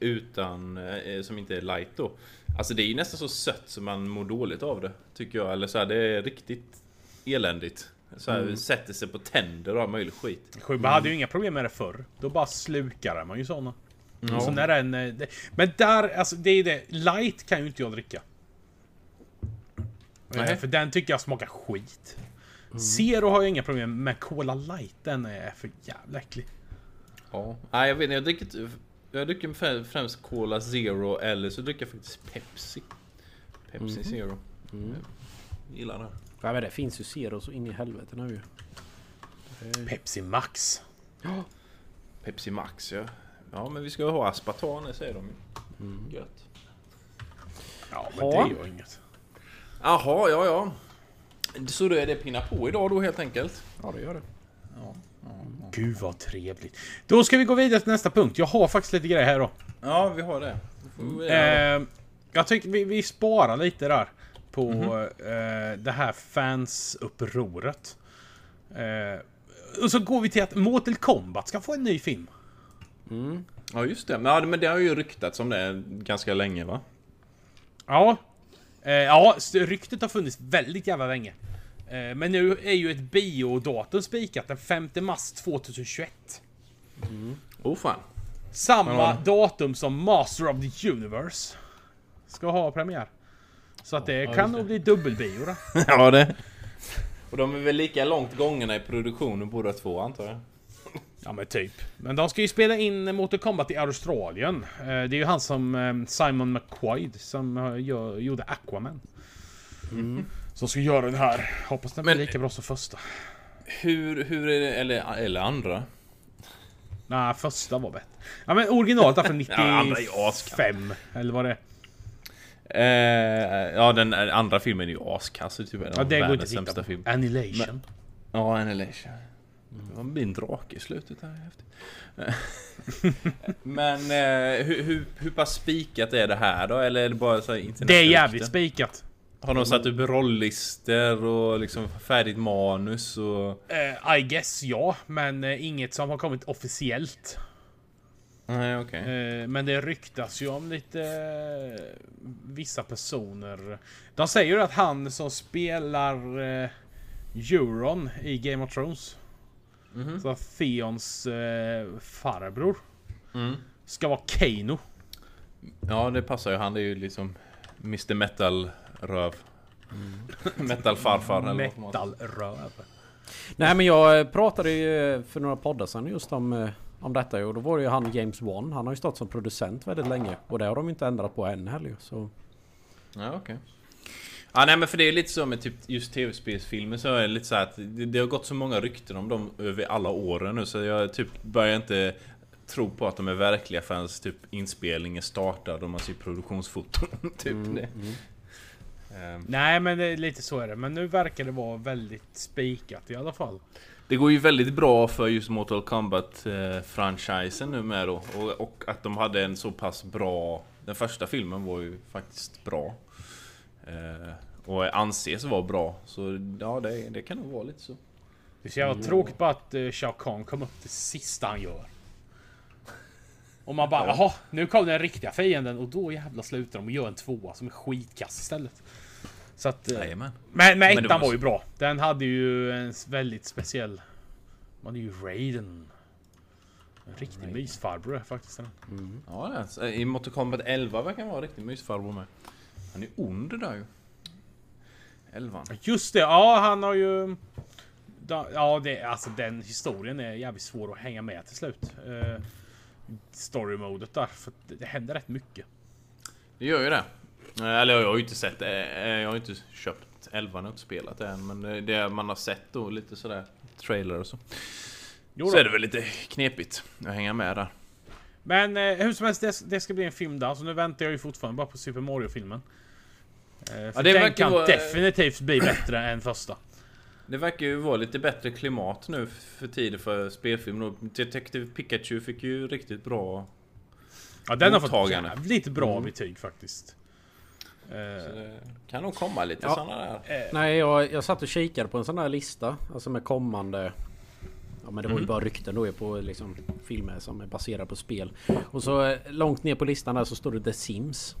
utan, eh, som inte är light då. Alltså det är ju nästan så sött som man mår dåligt av det. Tycker jag. Eller så här, det är riktigt eländigt. Så här, Sätter sig på tänder och all möjlig skit. Sjöberg hade ju inga problem med det förr. Då bara slukade man ju såna. Ja. Så när den, eh, det, men där, alltså det är det. Light kan ju inte jag dricka. Nej. Eh, För den tycker jag smakar skit. Zero har jag inga problem med. Cola light, den är för jävla äcklig. Ja. Nej jag vet inte, jag dricker, jag dricker frä- främst Cola Zero eller så dricker jag faktiskt Pepsi. Pepsi Zero. Jag gillar det. Ja men det finns ju zero så in i helvete nu ju. Pepsi Max. Pepsi Max ja. Ja men vi ska ha aspartam säger de ju. Gött. Ja, men Ja. det gör inget. Jaha, ja ja. Så då är det pinna på idag då helt enkelt? Ja det gör det. Gud vad trevligt. Då ska vi gå vidare till nästa punkt. Jag har faktiskt lite grejer här då. Ja vi har det. Vi det. Eh, jag tycker vi, vi sparar lite där på eh, det här fansupproret. Eh, och så går vi till att Mortal Kombat ska få en ny film. Ja just det. Ja, men det har ju ryktats om det ganska länge va? Ja. Eh, ja, ryktet har funnits väldigt jävla länge. Eh, men nu är ju ett biodatum spikat den 5 mars 2021. Oh fan. Samma Ja. datum som Master of the Universe ska ha premiär. Så att det kan nog bli dubbelbio då. ja det. Och de är väl lika långt gångerna i produktionen båda två antar jag? Ja men typ. Men de ska ju spela in Mortal Kombat i Australien. Eh, Det är ju han som eh, Simon McQuaid som eh, gör, gjorde Aquaman. Som ska göra den här. Hoppas den blir Men- lika bra som första. Hur, hur är det, eller, eller andra? Nej, första var bättre. Ja men originalet är från Ja, andra är ju askass. 95. eller vad det är. Eh, ja den andra filmen är ju askass. Typ, Ja, det går inte att titta på. film. Annihilation. Ja, Annihilation. Det blir en drake i slutet här. Häftigt. Men eh, hur, hur, hur pass spikat är det här då? Eller är det bara så här internet- Det är jävligt spikat. Har de satt upp rolllistor och liksom färdigt manus och... Eh, I guess ja, men eh, inget som har kommit officiellt. Nej, okej. Eh, Men det ryktas ju om lite vissa personer. De säger ju att han som spelar Euron i Game of Thrones Så Theons eh, farbror Mm. ska vara Keino. Ja, det passar ju. Han är ju liksom Mr Metal-röv. Metal-farfar eller vad man- Metalröv. Nej men jag eh, pratade ju för några poddar sedan just om, eh, om detta. Och då var det ju han James Wan. Han har ju stått som producent väldigt länge. Och det har de inte ändrat på än heller. Så... Ja, okej. Ja, nej men för det är lite så med typ just tv-spelsfilmer så är det lite så här att det, det har gått så många rykten om dem över alla åren nu så jag typ börjar inte tro på att de är verkliga förrän typ inspelningen startar och man ser produktionsfoton. typ det. Ehm, Nej men det är lite så är det. Men nu verkar det vara väldigt spikat i alla fall. Det går ju väldigt bra för just Mortal Kombat-franchisen nu med då. Och, och att de hade en så pass bra... Den första filmen var ju faktiskt bra. Eh, och anses vara bra. Så ja, det, det kan nog vara lite så. Det är så jävla tråkigt bara att uh, Shao Kahn kom upp det sista han gör. Och man bara jaha, nu kom den riktiga fienden och då jävla slutar de och gör en tvåa som är skitkass istället. Så att... eh, Jajamän. Men, men ettan var ju bra. Den hade ju en väldigt speciell... Man är ju Raiden. En riktig mysfarbror faktiskt. den. Ja, I Mortal Kombat 11 verkar han vara en riktig mysfarbror med. Han är ond där ju. Elvan. Just det, ja han har ju... Ja, det, alltså den historien är jävligt svår att hänga med till slut. Uh, Story-modet där, för det, det händer rätt mycket. Det gör ju det. Eh, Eller jag har ju inte sett det. Eh, Jag har ju inte köpt 11 och inte spelat det än. Men det man har sett då, lite sådär trailer och så. Jo Så då. är det väl lite knepigt att hänga med där. Men eh, hur som helst, det, det ska bli en film där. Så nu väntar jag ju fortfarande bara på Super Mario-filmen. Eh, för det den verkar kan vara- definitivt bli bättre än första. Det verkar ju vara lite bättre klimat nu för tiden för spelfilm. Och Detective Pikachu fick ju riktigt bra... Ja, den har fått jävligt bra betyg faktiskt. Eh, Så det kan nog komma lite Ja. sådana där. Nej jag, jag satt och kikade på en sån här lista. Alltså med kommande... Ja men det var ju bara rykten då på liksom filmer som är baserade på spel. Och så eh, långt ner på listan där så står det The Sims.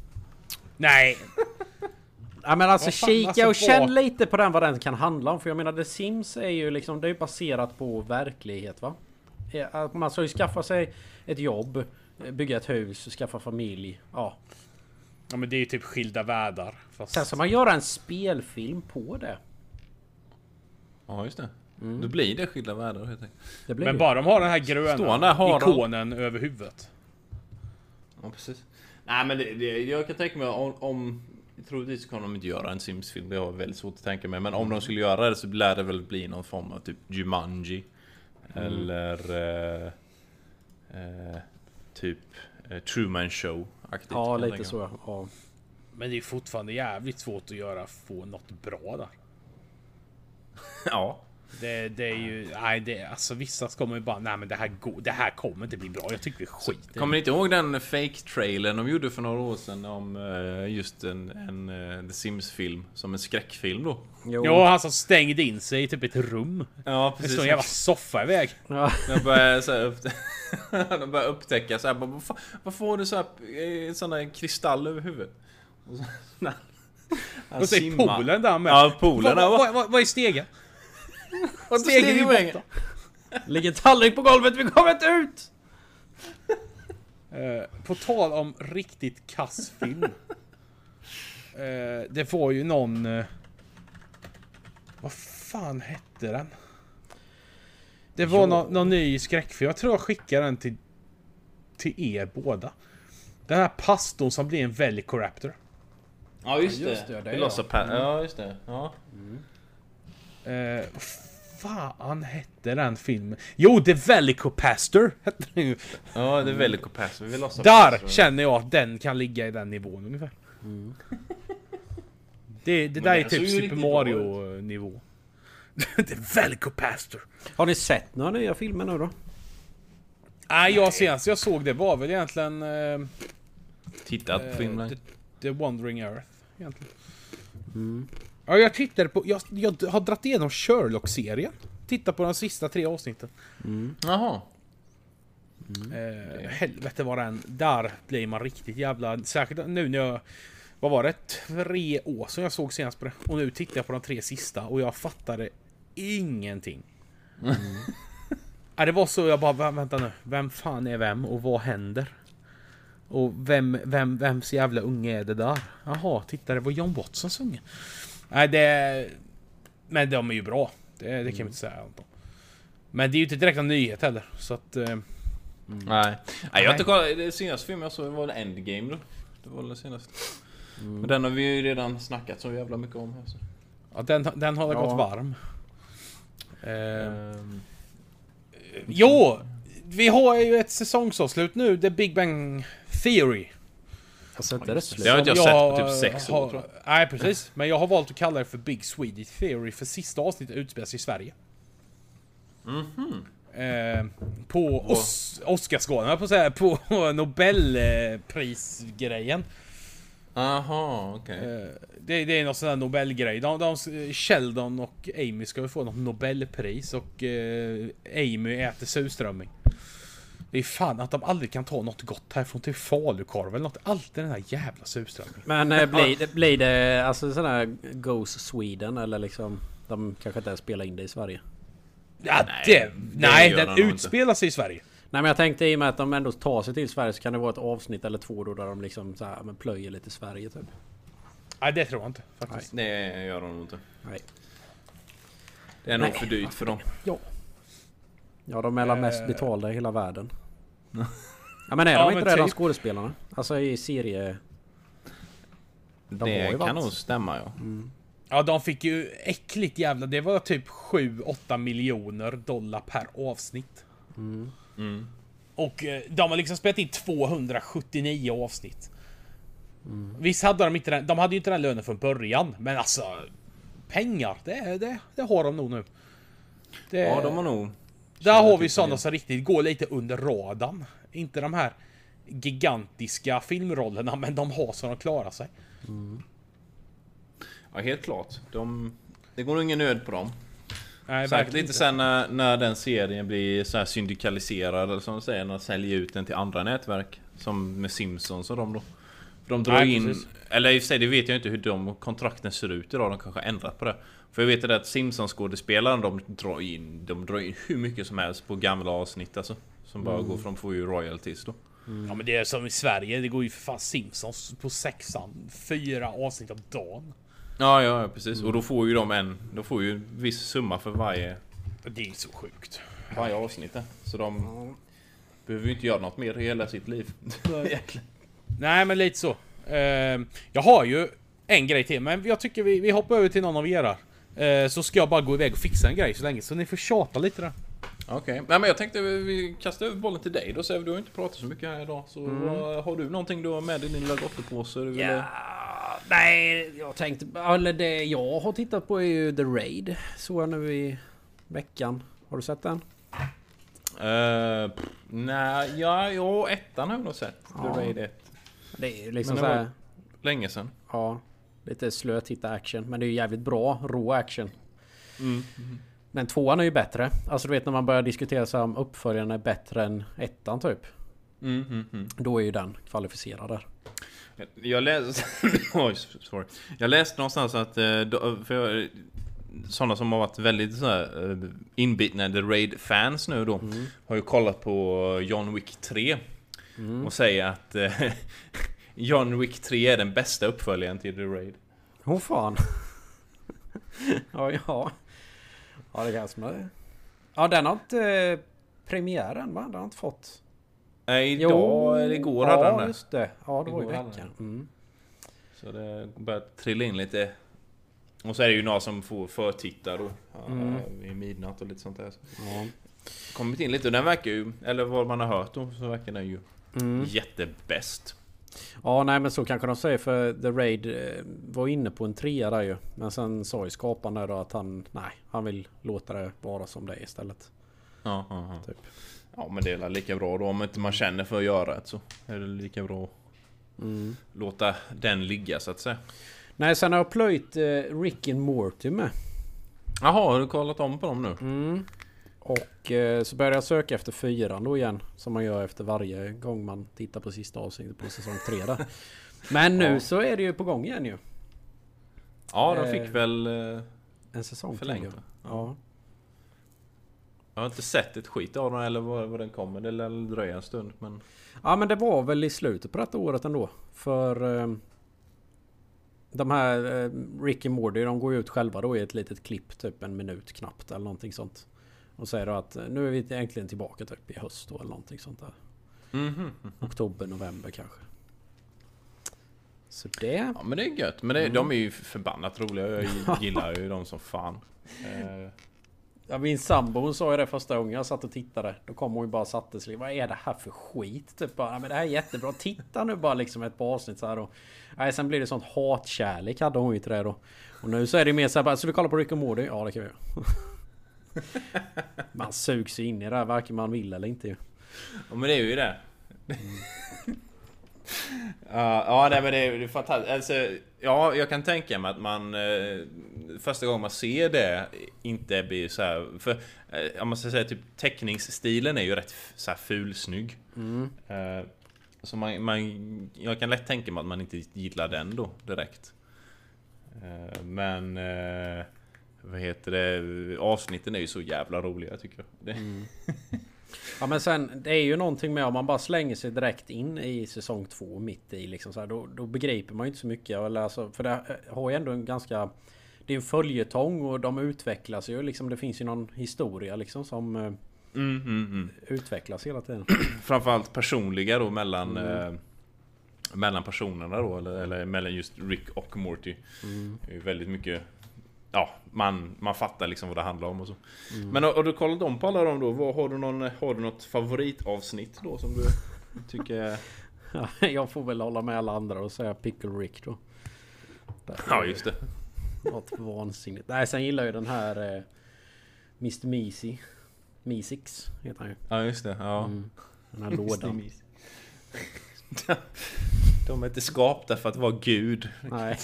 nej, Ja men alltså fan, kika alltså, och känn vad- lite på den vad den kan handla om. För jag menar The Sims är ju liksom, det är ju baserat på verklighet va? Att Man ska ju skaffa sig ett jobb, eh, bygga ett hus, skaffa familj. Ja. ja, men det är ju typ skilda världar. Fast... Sen ska man göra en spelfilm på det. Ja, just det. Då blir det skilda världar helt enkelt. Men bara de har den här gröna Stående har de- ikonen över huvudet. Ja, precis. Nej men det, det, jag kan tänka mig om... om troligtvis kommer de inte göra en Sims-film. Det har jag väldigt svårt att tänka mig. Men om de skulle göra det så lär det väl bli någon form av typ Jumanji. Eller... Eh, eh, typ eh, Truman Show-aktigt. Ja lite tänka så ja. Men det är fortfarande jävligt svårt att göra, få något bra där. Ja. Det, det är ju, nej det, alltså vissa kommer ju bara, nej men det här går, det här kommer inte bli bra. Jag tycker vi skiter i Kommer ni inte ihåg den fake-trailern de gjorde för några år sedan om eh, just en, en eh, The Sims-film? Som en skräckfilm då? Jo. Ja, han som stängde in sig i typ ett rum. Ja, Det står en jävla soffa i väg. Ja. De börjar, så de börjar upptäcka så här, bara, varför, varför har du så här, eh, sån där kristall över huvudet? Och så, när han Och så är simmar. poolen där med. Ja, poolen. Vad, Vad, vad, vad, vad är stegen? stegen är i borta. Ligger tallrik på golvet, vi kommer inte ut! Eh, på tal om riktigt kass film. Eh, det var ju någon... eh, vad fan hette den? Det var nå- någon ny skräckfilm. Jag tror jag skickade den till, till er båda. Den här pastorn som blir en Velociraptor. Ja, just, Ja, just det. det, det, Velocipad. ja. Ja, just det. Ja. Eh, vad fan hette den filmen? Jo, The Velicopastor hette den ju. ja, det är Velocipass. Velocipad. Där känner jag att den kan ligga i den nivån ungefär. Det, det Men där är såg typ Super riktigt bra Mario nivå. The Velicopastor. Har ni sett några nya filmer nu då? Nej, jag senast jag såg det var väl egentligen eh, Tittat på eh, filmen. The, The Wandering Earth. Egentligen. Mm. Ja, jag tittade på... Jag, jag har dragit igenom Sherlock-serien. Titta på de sista tre avsnitten. Jaha. Eh, helvete vad den... Där blir man riktigt jävla... Särskilt nu när jag... Vad var det? Tre år sedan jag såg senast på det. Och nu tittar jag på de tre sista och jag fattade ingenting. Ja, det var så jag bara, "Va- vänta nu. Vem fan är vem och vad händer? Och vem, vem, vems jävla unge är det där? Jaha, titta det var John Watsons unge. Nej, det... Men de är ju bra. Det, det kan vi inte säga något om. Men det är ju inte direkt en nyhet heller. Så att... Eh, Nej. Nej, jag har inte kollat. Det senaste filmen jag såg var Endgame då. Det var det senaste. Men den har vi ju redan snackat så jävla mycket om här så. ja, den, den har Ja. gått varm. Eh, Ehm, jo! Vi har ju ett säsongsavslut nu. The Big Bang Theory. Alltså inte det slut. Det har inte jag Som sett på typ sex år har- tror jag. Nej precis, men jag har valt att kalla det för Big Swedish Theory för sista avsnittet utspelar sig i Sverige. Mhm. Eh, på Os Oscarsgalan, jag på säga, på Nobelprisgrejen. Aha, okej. Eh, det, det är någon sån där Nobelgrej. De, de, Sheldon och Amy ska ju få något Nobelpris och eh, Amy äter surströmming. Det är fan att de aldrig kan ta något gott härifrån till falukorv eller något. Alltid den här jävla surströmmingen. Men eh, blir, det, blir det alltså sån här Goes Sweden eller liksom... De kanske inte ens spelar in det i Sverige. Ja, Nej, det, det nej den utspelar sig i Sverige. Nej men jag tänkte i och med att de ändå tar sig till Sverige så kan det vara ett avsnitt eller två då där de liksom så här, men plöjer lite Sverige typ. Nej, det tror jag inte faktiskt. Det gör de nog inte. Nej. Det är nog Nej. för dyrt för dem. Ja. Ja de är la mest Eh. betalda i hela världen. Ja men är Ja, de inte de typ. skådespelarna? Alltså i serie... De det Mm. kan nog stämma ja. Ja, de fick ju äckligt jävla... Det var typ 7-8 miljoner dollar per avsnitt. Mm. Och eh, de har liksom spelat in 279 avsnitt. Visst hade de inte den... De hade ju inte den lönen från början, men alltså... Pengar, det, det, det har de nog nu. Det, Ja, de har nog... Där har vi typ sådana som riktigt går lite under radarn. Inte de här gigantiska filmrollerna, men de har så de klarar sig. Ja, helt klart. De... Det går nog ingen nöd på dem. Nej, Säkert verkligen lite sen när, när den serien blir så här syndikaliserad eller som de säger, när de säljer ut den till andra nätverk. Som med Simpsons och dem då. För de drar Nej, in... precis. Eller i och för sig, det vet jag inte hur de kontrakten ser ut idag. De kanske har ändrat på det. För jag vet det att Simpsons-skådespelaren de drar in... De drar in hur mycket som helst på gamla avsnitt alltså. Som bara går för de får ju royalties då. Ja men det är som i Sverige, det går ju för fan Simpsons på sexan. Fyra avsnitt om dagen. Ja, ja, ja, precis. Och då får ju de en... De får ju en viss summa för varje, Det är så sjukt. varje avsnitt. där. Så de... Behöver ju inte göra något mer i hela sitt liv. Nej men lite så. Ehm, jag har ju en grej till, men jag tycker vi, vi hoppar över till någon av era. Eh, så ska jag bara gå iväg och fixa en grej så länge, så ni får tjata lite där. Okej, Nej, men jag tänkte vi, kastar över bollen till dig då Sev. Du har inte pratat så mycket här idag. Så vad- har du någonting du har med i din lilla gottepåse? Du vill... Ja, nej, jag tänkte... Eller det jag har tittat på är ju The Raid. Såg jag nu i veckan. Har du sett den? Uh, nej, ja, ja, ettan har jag nog sett. Ja. The Raid 1. Det är ju liksom Men så det här... Länge sedan. Ja, lite slötitta action. Men det är ju jävligt bra, rå action. Men tvåan är ju bättre. Alltså du vet när man börjar diskutera så här om uppföljaren är bättre än ettan typ. Mm, mm, mm. Då är ju den kvalificerad där. Jag läste... Oj, sorry. Jag läste någonstans att... eh, För sådana som har varit väldigt så eh, inbitna The Raid-fans nu då har ju kollat på John Wick 3 och säger att eh, John Wick 3 är den bästa uppföljaren till The Raid. Åh fan. ja, ja. Ja, det kanske man. Ja, den har inte eh, premiären va? Den har inte fått. Nej, idag eller igår hade han Ja, det. just det. Ja, det var i Igår hade veckan. Mm. Så det börjar trilla in lite. Och så är det ju några som får förtitta då. Mm. Vid midnatt och lite sånt där. Ja. Kommit in lite och den verkar ju, eller vad man har hört då, så verkar den ju Mm. jättebäst. Ja, nej men så kanske de säger för The Raid eh, var inne på en trea där ju. Men sen sa ju skaparen där då att han, nej, han vill låta det vara som det är istället. Ja, ja, ja. Typ. ja men det är lika bra då. Om inte man känner för att göra det så är det lika bra att Mm. låta den ligga så att säga. Nej, sen har jag plöjt eh, Rick and Morty med. Jaha, har du kollat om på dem nu? Mm. Och eh, så började jag söka efter fyran då igen. Som man gör efter varje gång man tittar på sista avsnittet på säsong 3 där. Men nu Ja. så är det ju på gång igen ju. Ja, de Eh, fick väl eh, En säsong va? Ja. Jag har inte sett ett skit av den eller vad, vad den kommer. Det lär dröja en stund men... Ja men det var väl i slutet på detta året ändå. För eh, de här eh, Rick och Morty de går ju ut själva då i ett litet klipp. Typ en minut knappt eller någonting sånt. Och säger då att eh, nu är vi egentligen tillbaka typ i höst då eller någonting sånt där. Mhm. Oktober, november kanske. Så det... Ja men det är gött. Men det, de är ju förbannat roliga. Jag gillar ju dem som fan. Eh, Ja, min sambo hon sa ju det första gången jag satt och tittade. Då kom hon ju bara och satte sig. Vad är det här för skit? Typ bara, "Ja, men det här är jättebra. Titta nu bara liksom ett par avsnitt så här då. Nej, sen blir det sånt hatkärlek hade hon ju till det då. Och nu så är det mer så här bara, så vi kollar på Rick och Morty? Ja det kan vi göra. Man sugs ju in i det här varken man vill eller inte ju. Ja men det är ju det. ja, ja nej, men det är, det är fantastiskt. Alltså, ja, jag kan tänka mig att man eh, första gången man ser det inte blir så här. För eh, om man ska säga typ teckningsstilen är ju rätt så här fulsnygg. Eh, så man, man, jag kan lätt tänka mig att man inte gillar den då direkt. Men vad heter det? Avsnitten är ju så jävla roliga tycker jag. Det, Ja men sen det är ju någonting med om man bara slänger sig direkt in i säsong två mitt i liksom så här, då, då begriper man ju inte så mycket. Eller alltså, för det har ju ändå en ganska... Det är en följetong och de utvecklas ju liksom. Det finns ju någon historia liksom som eh, mm, mm, mm. utvecklas hela tiden. framförallt personliga då mellan eh, Mellan personerna då eller, eller mellan just Rick och Morty Det är väldigt mycket Ja, man, man fattar liksom vad det handlar om och så Men har, har du kollat om på alla dem då? Vad, har, du någon, har du något favoritavsnitt då som du tycker Ja, jag får väl hålla med alla andra och säga Pickle Rick då. Ja just det Något vansinnigt. Nej sen gillar jag ju den här eh, Mr Measy. Meesix heter han ju. Ja just det, ja Mm, den här lådan. De är inte skapta för att vara gud Nej.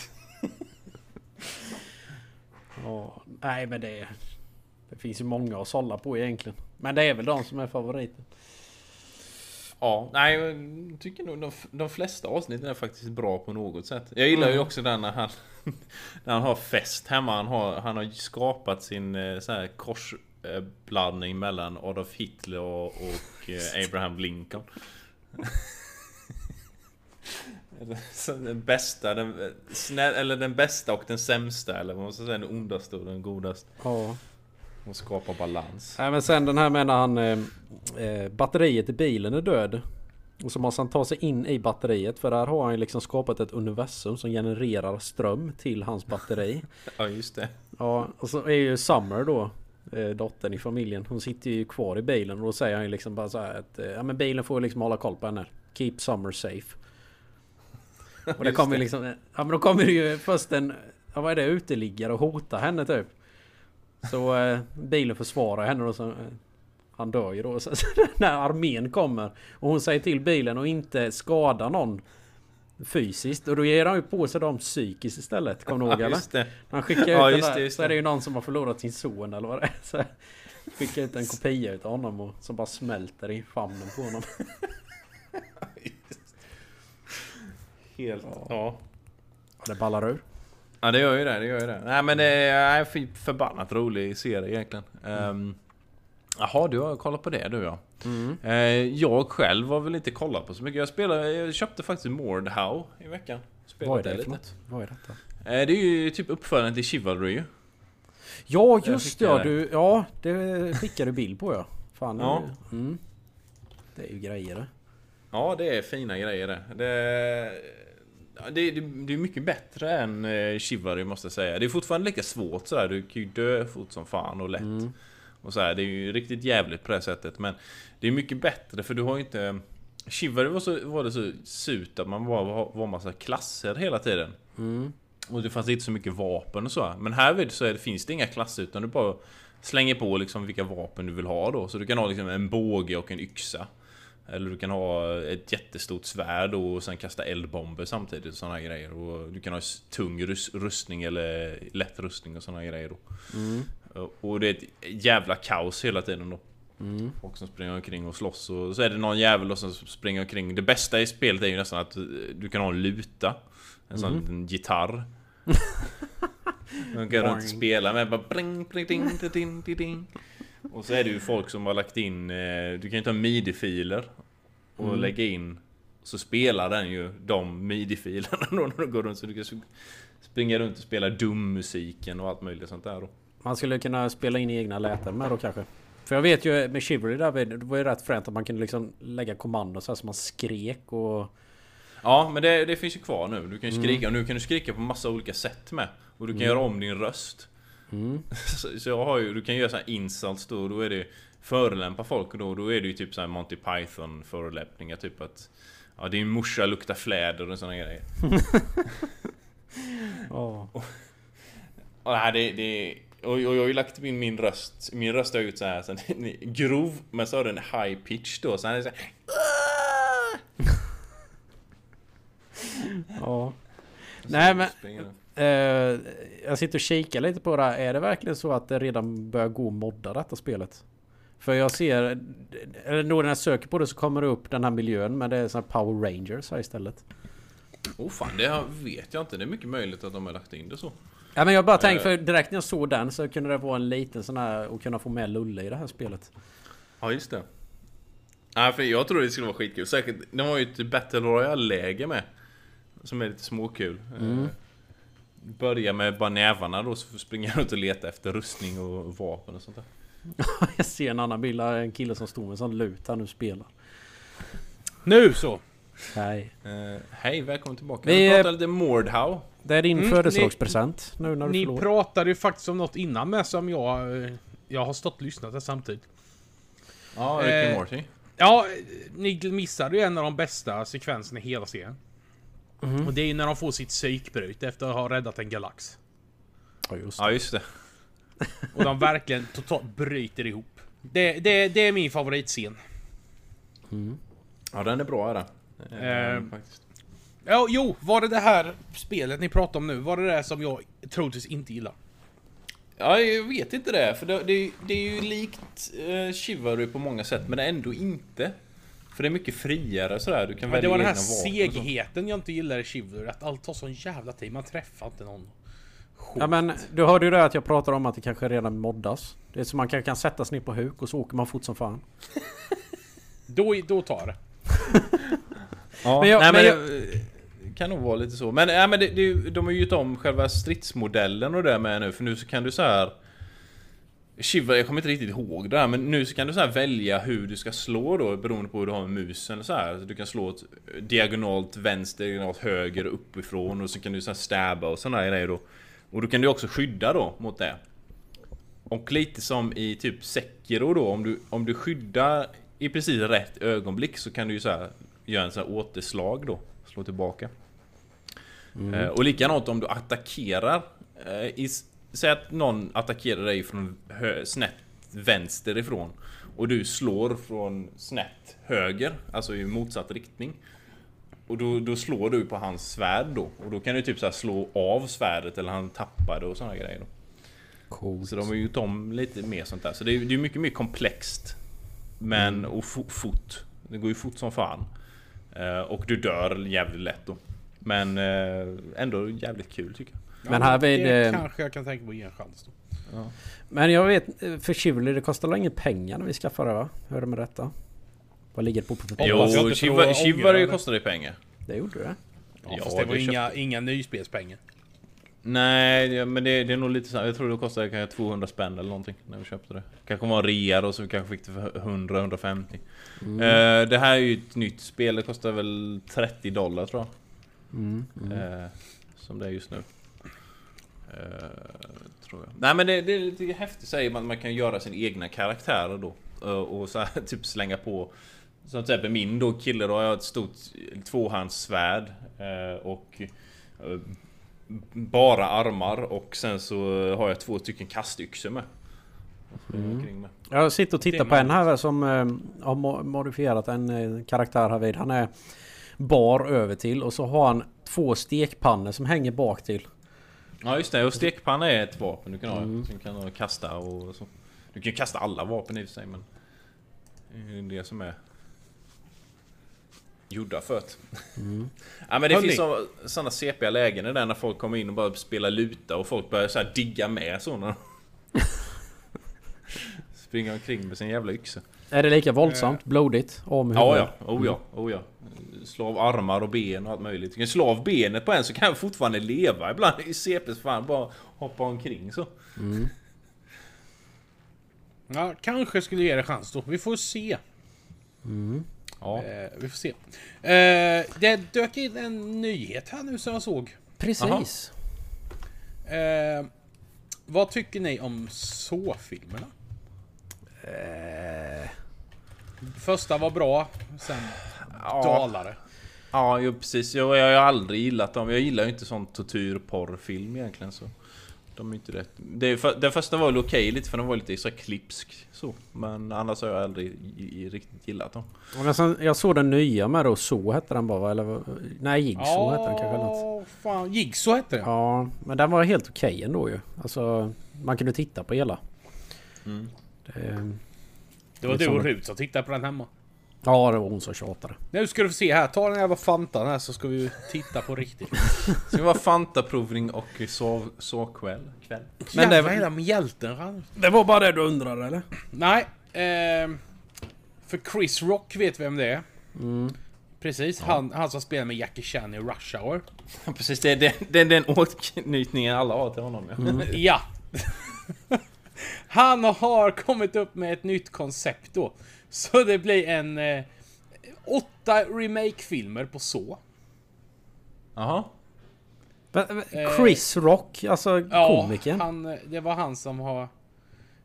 Ja, nej men det... Det finns ju många att sålla på egentligen. Men det är väl de som är favoriten. Ja, nej jag tycker nog de, de flesta avsnitten är faktiskt bra på något sätt. Jag gillar ju också den när han När han har fest hemma. Han har, han har skapat sin eh, så här korsblandning mellan Adolf Hitler och, och eh, Abraham Lincoln. Den bästa, den, snäll, eller den bästa och den sämsta eller vad man ska säga, den ondaste och den godaste. Ja. Och skapa balans. Nej men sen den här med när han... Eh, eh, batteriet i bilen är död. Och så måste han ta sig in i batteriet för där har han liksom skapat ett universum som genererar ström till hans batteri. Ja just det. Ja, och så är ju Summer då eh, Dottern i familjen. Hon sitter ju kvar i bilen och då säger han ju liksom bara så att eh, Ja men bilen får ju liksom hålla koll på henne. Keep Summer safe. Och det kommer liksom Ja men då kommer det ju först en Ja vad är det? Uteliggare och hotar henne typ. Så eh, bilen försvarar henne och så eh, Han dör ju då. Så, när armén kommer och hon säger till bilen och inte skada någon Fysiskt och då ger han ju på sig dem psykiskt istället. Kommer du ihåg Ja, eller? just det. Han skickar ut Ja, den just där, det, just så är det. ju någon som har förlorat sin son eller vad det är. Så skickar ut en kopia utav honom och som bara smälter i famnen på honom. Helt. Ja. Och det ballar ur. Ja det gör ju det, det gör ju det. Nej men det är en förbannat rolig serie egentligen. Um, Jaha, du har kollat på det du ja. Eh, jag själv har väl inte kollat på så mycket. Jag spelade, jag köpte faktiskt Mordhau i veckan. Spelat Vad är det för lite. något? Vad är detta? Eh, det är ju typ uppföljaren till Chivalry. Ja just ja, det. du, ja det skickade du bild på ja. Fan, Ja. det- Mm. Det är ju grejer det. Ja det är fina grejer det. Det, ja, det, det, det är mycket bättre än eh, Chivalry måste jag säga. Det är fortfarande lika svårt sådär. Du kan ju dö fort som fan och lätt. Mm. Och så här, det är ju riktigt jävligt på det sättet. Men det är mycket bättre för du har ju inte... Chivalry var, så, var det så surt att man bara var, var massa klasser hela tiden. Mm. Och det fanns inte så mycket vapen och så. Men här vid så är det, finns det inga klasser utan du bara slänger på liksom vilka vapen du vill ha då. Så du kan ha liksom en båge och en yxa. Eller du kan ha ett jättestort svärd och sen kasta eldbomber samtidigt och sådana grejer. Och du kan ha tung rus- rustning eller lätt rustning och sådana grejer då. Och- Och det är ett jävla kaos hela tiden då. Folk som springer omkring och slåss och så är det någon jävel som springer omkring. Det bästa i spelet är ju nästan att eh, du kan ha en luta. En sån liten gitarr. Man kan runt och spela med bara bring, ding, ding, ding, ding, ding. Och så är det ju folk som har lagt in, eh, du kan ju ta midi-filer och Mm. lägga in Så spelar den ju de midi-filerna då när du går runt så du kan springa runt och spela dum-musiken och allt möjligt sånt där då. Man skulle kunna spela in egna läten med då kanske. För jag vet ju med Chivalry där, det var ju rätt fränt att man kunde liksom lägga kommando så här som man skrek och... Ja men det, det finns ju kvar nu, du kan ju skrika och nu kan du skrika på massa olika sätt med. Och du kan göra om din röst. Mm. Så, så jag har ju, du kan göra så här insults då, och då är det förolämpa folk och då, då är det ju typ så här Monty Python förolämpningar typ att Ja din morsa luktar fläder och såna grejer. Ja. Och här det, det och och jag har ju lagt in min röst, min röst har jag gjort så här, så den är grov men så har den high pitch då så han är så här, ja. Nej men... Eh, jag sitter och kikar lite på det här. Är det verkligen så att det redan börjar gå att modda detta spelet? För jag ser... Eller då när jag söker på det så kommer det upp den här miljön men det är sån här Power Rangers här istället. Oh fan, det vet jag inte. Det är mycket möjligt att de har lagt in det så. Ja men jag bara tänkte Eh. för direkt när jag såg den så kunde det vara en liten sån här och kunna få med Lulle i det här spelet. Ja, just det. Ja, för jag tror det skulle vara skitkul. Säkert, de har ju ett Battle Royale-läge med. Som är lite småkul. Mm. Börja med bara nävarna då, så du springa runt och leta efter rustning och vapen och sånt där. jag ser en annan bild, en kille som står med en sån lut här nu spelar. Nu så! Nej. Eh, hej, välkommen tillbaka. Vi, pratar lite Mordhau. Det är din Mm, födelsedagspresent nu när du Ni förlorar. pratade ju faktiskt om något innan med som jag... eh, Jag har stått och lyssnat där samtidigt. Ja, Rick eh, Morty. Ja, ni missade ju en av de bästa sekvenserna i hela serien. Mhm. Och det är ju när de får sitt psykbryt efter att ha räddat en galax. Ja, just det. Ja, just det. Och de verkligen totalt bryter ihop. Det, det, det är min favoritscen. Ja, den är bra är den. Eh, Eh, faktiskt. Ja, jo, var det det här spelet ni pratar om nu? Var det det som jag troligtvis inte gillar? Ja, jag vet inte det. För det, det, det är ju likt eh, Chivalry på många sätt, men ändå inte. För det är mycket friare sådär. Du kan Men välja det var den här segheten jag inte gillar i Chivalry. Att allt tar sån jävla tid. Man träffar inte någon. Skit. Ja men du hörde ju det att jag pratade om att det kanske redan moddas. Det är så man kan sätta sig ner på huk och så åker man fort som fan. Då, då tar det. Ja, Men jag- nej, men det kan nog vara lite så. Men, ja, men det, det, är ju- de har ju gjort om själva stridsmodellen och det med nu. För nu så kan du så här. Shiva, jag kommer inte riktigt ihåg det här, men nu så kan du så välja hur du ska slå då beroende på hur du har med musen så här. Du kan slå ett diagonalt vänster, diagonalt höger, uppifrån och så kan du så här stabba och sådana grejer då. Och då kan du också skydda då mot det. Och lite som i typ Sekiro då, om du, om du skyddar i precis rätt ögonblick så kan du ju så här göra en sån här återslag då. Slå tillbaka. Eh, och likadant om du attackerar. Eh, i, säg att någon attackerar dig från hö, snett vänster ifrån. Och du slår från snett höger, alltså i motsatt riktning. Och då, då slår du på hans svärd då. Och då kan du typ så slå av svärdet eller han tappar det och såna grejer då. Coolt. Så de har ju gjort om lite mer sånt där. Så det är det är mycket mer komplext. Men, och fo fort. Det går ju fort som fan. Eh, och du dör jävligt lätt då. Men eh, ändå jävligt kul tycker jag. Men här vid... Det eh, kanske jag kan tänka på att ge en chans då. Men jag vet, eh, för Chivalry det kostar väl inga pengar när vi skaffar det va? Hur är det med detta? Vad ligger det på jag Jo, inte Chiva- får Chivalry ångra kostar ju pengar. Det gjorde det? Ja, Ja, fast det var inga, inga nyspelspengar. Nej, ja, men det, det är nog lite så Jag tror det kostade kanske 200 spänn eller någonting när vi köpte det. Kanske var rea då så vi kanske fick det för 100-150. Mm. Eh, det här är ju ett nytt spel. Det kostar väl 30 dollar tror jag. Mm. Eh, som det är just nu. Eh, tror jag. Nej men det, det är lite häftigt säger man. Man kan göra sin egna karaktärer då. Eh, och så här, typ slänga på. Som till exempel min då kille då har jag ett stort tvåhandssvärd. Eh, och bara armar och sen så har jag två stycken kastyxor med. Mm. Jag sitter och tittar på en här som har mo- modifierat en karaktär här vid. Han är bar över till och så har han två stekpannor som hänger bak till. Ja just det, och stekpanna är ett vapen du kan ha. Mm. Sen kan du kasta och så. Du kan kasta alla vapen i sig men... Det är det som är... Gjorda för det. ja men det Hörni. finns så, sådana sepiga lägen där när folk kommer in och bara spelar luta och folk börjar så digga med så när de Springer omkring med sin jävla yxa. Är det lika våldsamt? Blodigt? Om Ja, ja. Oh ja. Oh ja. Slå av armar och ben och allt möjligt. Du kan slå av benet på en så kan han fortfarande leva ibland. I CPs fan bara hoppa omkring så. Ja, kanske skulle ge det chans då. Vi får se. Ja. Eh, vi får se. Eh, det dök in en nyhet här nu som jag såg. Precis. Eh, vad tycker ni om så-filmerna? Eh, Första var bra, sen Ja. dalade. Ja, jo, precis. Jag, jag har aldrig gillat dem. Jag gillar ju inte sån tortyrporrfilm egentligen så. De är inte rätt. Det, för, den första var väl okej lite för den var lite så klipsk så. Men annars har jag aldrig i, i, riktigt gillat dem. men sen, jag såg den nya med då, Så hette den bara? Eller, nej, Jigsaw hette den kanske något. Ja, fan. Jigsaw hette det. Ja, men den var helt okej ändå ju. Alltså, man kunde titta på hela. Mm. Det, Det var du och som- Rut som tittade på den hemma. Ja, det var hon som tjatade. Nu ska du få se här. Ta den jävla Fantan här så ska vi titta på riktigt. Så det var Fanta-provning och sov, sovkväll. Kväll. Men Men det- var hela mjälten rann. Det var bara det du undrade eller? Nej. ehm, för Chris Rock vet vem det är. Precis. Han, han som spelar med Jackie Chan i Rush Hour. Ja, precis, det är den, den, den åtknytningen alla har till honom ja. Ja. Han har kommit upp med ett nytt koncept då. Så det blir en... Eh, åtta remake-filmer på så. Jaha. Men Chris Rock, alltså Eh, Ja, komikern. han, eh, det var han som har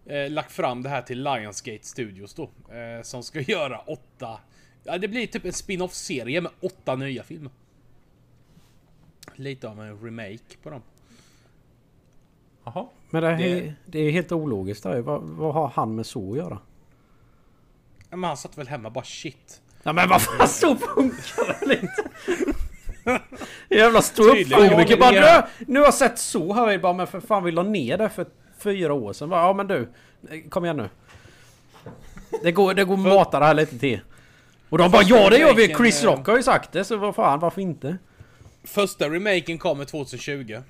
eh, lagt fram det här till Lionsgate Studios då. Eh, som ska göra åtta... Ja, det blir typ en spin-off-serie med åtta nya filmer. Lite av en remake på dem. Jaha. Men det, det- är, det är helt ologiskt där. Vad, vad har han med så att göra? Ja, Men han satt väl hemma bara shit. Ja men vad fan så funkar det inte! Jävla ståuppkomiker Ja, bara du, Nu har jag sett så här vi bara men för fan vi la ner det för fyra år sedan. Bara, Ja men du, kom igen nu. Det går, det går mata det här lite till. Och de bara ja det gör vi! Chris eh, Rock har ju sagt det så vad fan varför inte? Första remaken kommer 2020.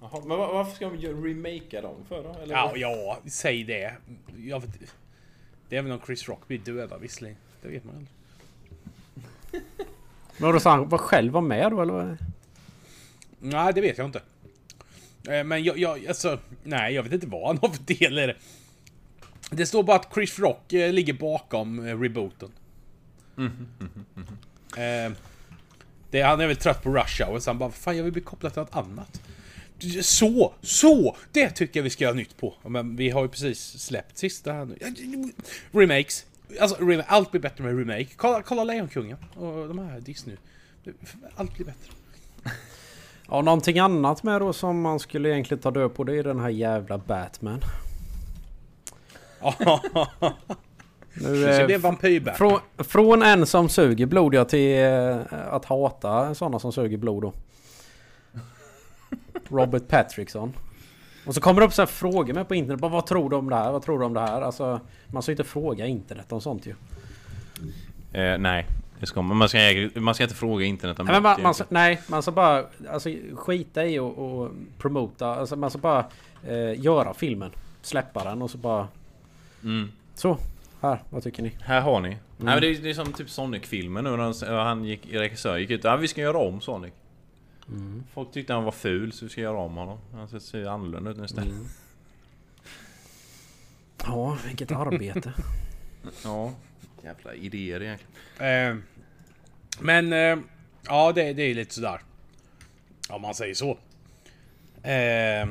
Jaha. Men var, varför ska de göra- remakea dem för då? Eller Ja, ja, säg det. Jag vet, det är väl om Chris Rock blir dödad visserligen. Det vet man aldrig. Men då sa han var själv var med då eller? Nej, det vet jag inte. Eh, Men jag, jag, alltså, nej, jag vet inte vad han har för del i det. Det står bara att Chris Rock eh, ligger bakom eh, rebooten. Eh, det, han är väl trött på Rush Hour, så han bara Fan, jag vill bli kopplad till något annat. Så! Så! Det tycker jag vi ska göra nytt på. Men vi har ju precis släppt sista här nu. Remakes. Alltså, allt blir bättre med remake. Kolla, kolla Lejonkungen och de här Disney. Allt blir bättre. Ja någonting annat med då som man skulle egentligen ta död på det är den här jävla Batman. Nu, Det eh, blir vampyrbär. Från, från en som suger blod ja, till eh, att hata sådana som suger blod då. Robert Patrickson. Och så kommer det upp så här frågor med på internet. Bara, vad tror du om det här? Vad tror du om det här? Alltså, man ska ju inte fråga internet om sånt ju. Eh, nej, det ska man. Man ska, man ska inte fråga internet om Nej, man, man ska, nej, man ska bara alltså, skita i och, och promota. Alltså, man ska bara eh, göra filmen. Släppa den och så bara... Mm. Så. Här, vad tycker ni? Här har ni. Nej, men det, är, det är som typ Sonic-filmen nu när han, han gick, regissör gick ut. Ja, vi ska göra om Sonic. Folk tyckte han var ful så vi ska göra om honom. Han ser- annorlunda ut nu istället. Ja, vilket arbete. Ja. Jävla idéer egentligen. Eh, men eh, ja, det, det är lite sådär. Om man säger så. Eh,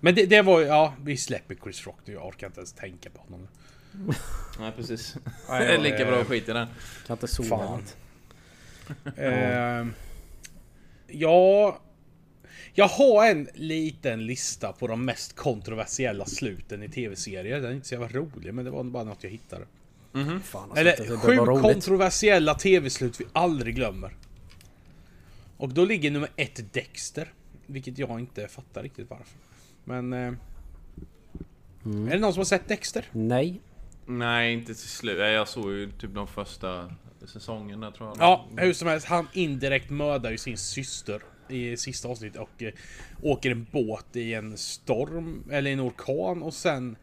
men det, det var ju, ja, vi släpper Chris Rock nu. Jag orkar inte ens tänka på honom. Nej precis. Det är lika eh, bra skit i den. Kan inte sova. Fan. Ja... Jag har en liten lista på de mest kontroversiella sluten i tv-serier. Den är inte så jävla rolig, men det var bara något jag hittade. Fan, alltså, det Eller sju kontroversiella tv-slut vi aldrig glömmer. Och då ligger nummer ett Dexter. Vilket jag inte fattar riktigt varför. Men... Eh, Mm. Är det någon som har sett Dexter? Nej. Nej, inte till slut. Jag såg ju typ de första säsongerna tror jag. Ja, hur som helst. Han indirekt mördar ju sin syster i sista avsnittet och eh, åker en båt i en storm, eller en orkan och sen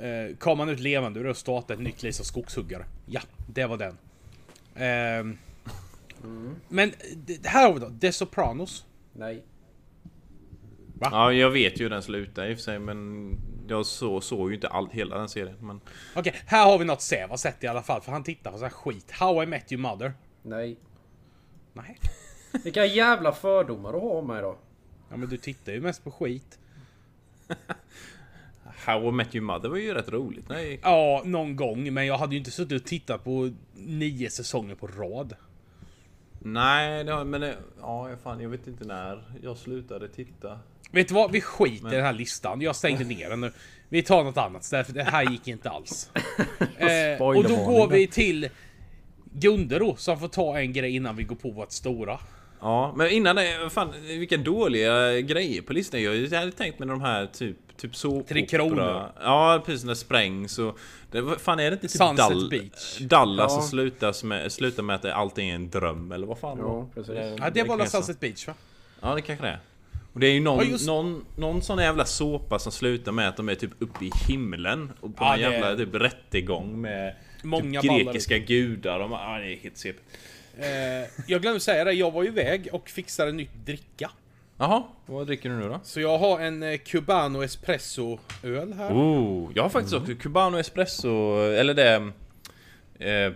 Eh, kom han ut levande ur det och startade ett nytt liv som skogshuggare. Ja, det var den. Ehm, Men det- här har vi då, The Sopranos. Nej. Ja, jag vet ju hur den slutar i och för sig men jag så, såg ju inte all, hela den serien. Men Okej, här har vi något Säv har sett i alla fall, för han tittar på sån här skit. How I Met Your Mother. Nej. Nej. Vilka jävla fördomar du har om mig då. Ja men du tittar ju mest på skit. How I Met Your Mother var ju rätt roligt. Nej, Ja, någon gång, men jag hade ju inte suttit och tittat på nio säsonger på rad. nej men det, ja, fan, jag vet inte när jag slutade titta. Vet du vad? Vi skiter i den här listan. Jag stängde ner den nu. Vi tar något annat för det här gick inte alls. eh, och då går vi till Gunde då, som får ta en grej innan vi går på vårt stora. Ja, men innan det, fan vilka dåliga grejer på listan. Jag hade tänkt med de här typ, typ så Tre Kronor. Ja, precis när det sprängs och... Det, fan är det inte typ Sunset Dall- Beach. Dallas Ja. som slutar med, slutar med att allting är en dröm, eller vad fan Ja, precis. Ja, det var säga. Sunset Beach va? Ja, det kanske det är. Och det är ju någon, Ja, just- någon, någon sån jävla såpa som slutar med att de är typ uppe i himlen och på Ja, en det- jävla typ rättegång med Många typ ballar grekiska gudar. De, ja, det är helt CP. Eh, jag glömde säga det, jag var ju iväg och fixade nytt dricka. Jaha, vad dricker du nu då? Så jag har en eh, Cubano Espresso öl här. Oh, jag har faktiskt också Cubano Espresso, eller det... Eh,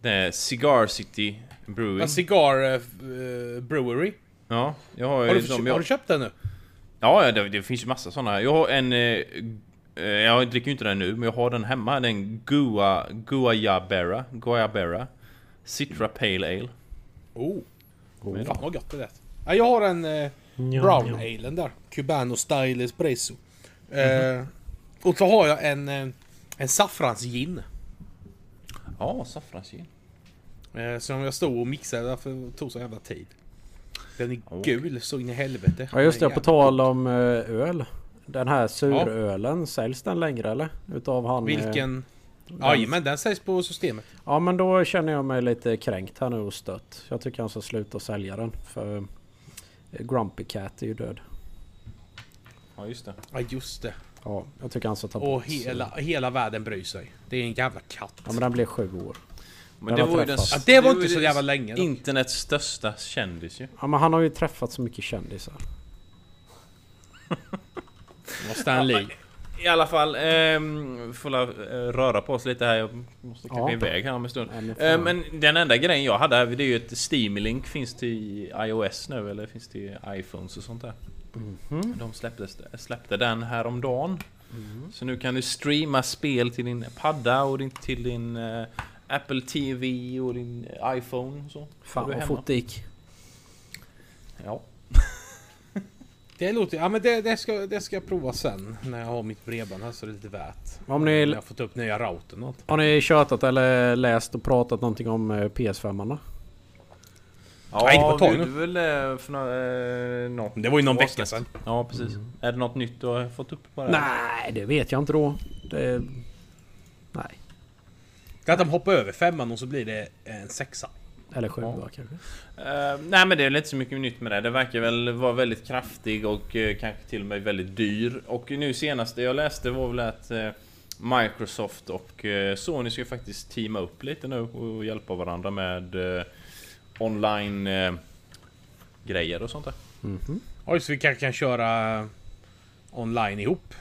det Cigar City Brewing. En Cigar eh, eh, Brewery. Ja, jag har Har du, dem, har jag, du köpt den nu? Ja, ja, det, det finns ju massa sådana. Jag har en... Eh, eh, jag dricker ju inte den nu, men jag har den hemma. Den Gua... Guayabera. Guayabera. Citra Pale Ale. Oh. Fan vad gott det lät. Ja, jag har en eh, Brown Alen där. Cubano Style Espresso. Eh, och så har jag en, eh, en saffransgin. Ja, saffransgin. Eh, som jag stod och mixade därför tog så jävla tid. Den är Okej. gul så in i helvete. Ja just det, på tal om eh, öl. Den här surölen, säljs den längre eller? Utav han... eh, Vilken? Jajamän, den säljs på systemet. Ja men då känner jag mig lite kränkt här nu och stött. Jag tycker han ska sluta sälja den. För eh, Grumpy Cat är ju död. Ja, just det. Ja just det. Ja, jag tycker han ska ta Och bort hela, hela världen bryr sig. Det är en jävla katt. Ja men den blev sju år. Men det var ju den... Ja, det var inte så jävla länge då. Internets största kändis ju. Ja men han har ju träffat så mycket kändisar. Och Stan Lee. I alla fall, ehm, får la, eh, röra på oss lite här. Jag måste Ja. klippa iväg här om en stund. Ja, men. Eh, men den enda grejen jag hade här, det är ju ett Steam Link. Finns till iOS nu eller finns till iPhones och sånt där. Mhm. De släppte, släppte den häromdagen. Mm. Så nu kan du streama spel till din padda och din, till din eh, Apple TV och din iPhone. och Så. Fan vad hemma. fort det gick. Ja. Det låter... Ja men det, det, ska, det ska jag prova sen. När jag har mitt bredband här så är det lite värt. Om ni- jag har fått upp nya routern något. Har ni tjötat eller läst och pratat någonting om eh, PS5 -arna? Ja, Nej, tag nu. gjorde väl eh, för några, eh, något Det var ju någon vecka sedan. Ja, precis. Är det något nytt du har fått upp på det? Nej, det vet jag inte då. Det... Nej. Det att de hoppar över femman och så blir det en sexa. Eller sju Ja. kanske. Eh, nej men det är väl inte så mycket nytt med det. Det verkar väl vara väldigt kraftig och eh, kanske till och med väldigt dyr. Och nu senaste jag läste var väl att eh, Microsoft och Sony ska faktiskt teama upp lite nu och hjälpa varandra med online grejer och sånt där. Mhm. Oj, så vi kanske kan köra online ihop.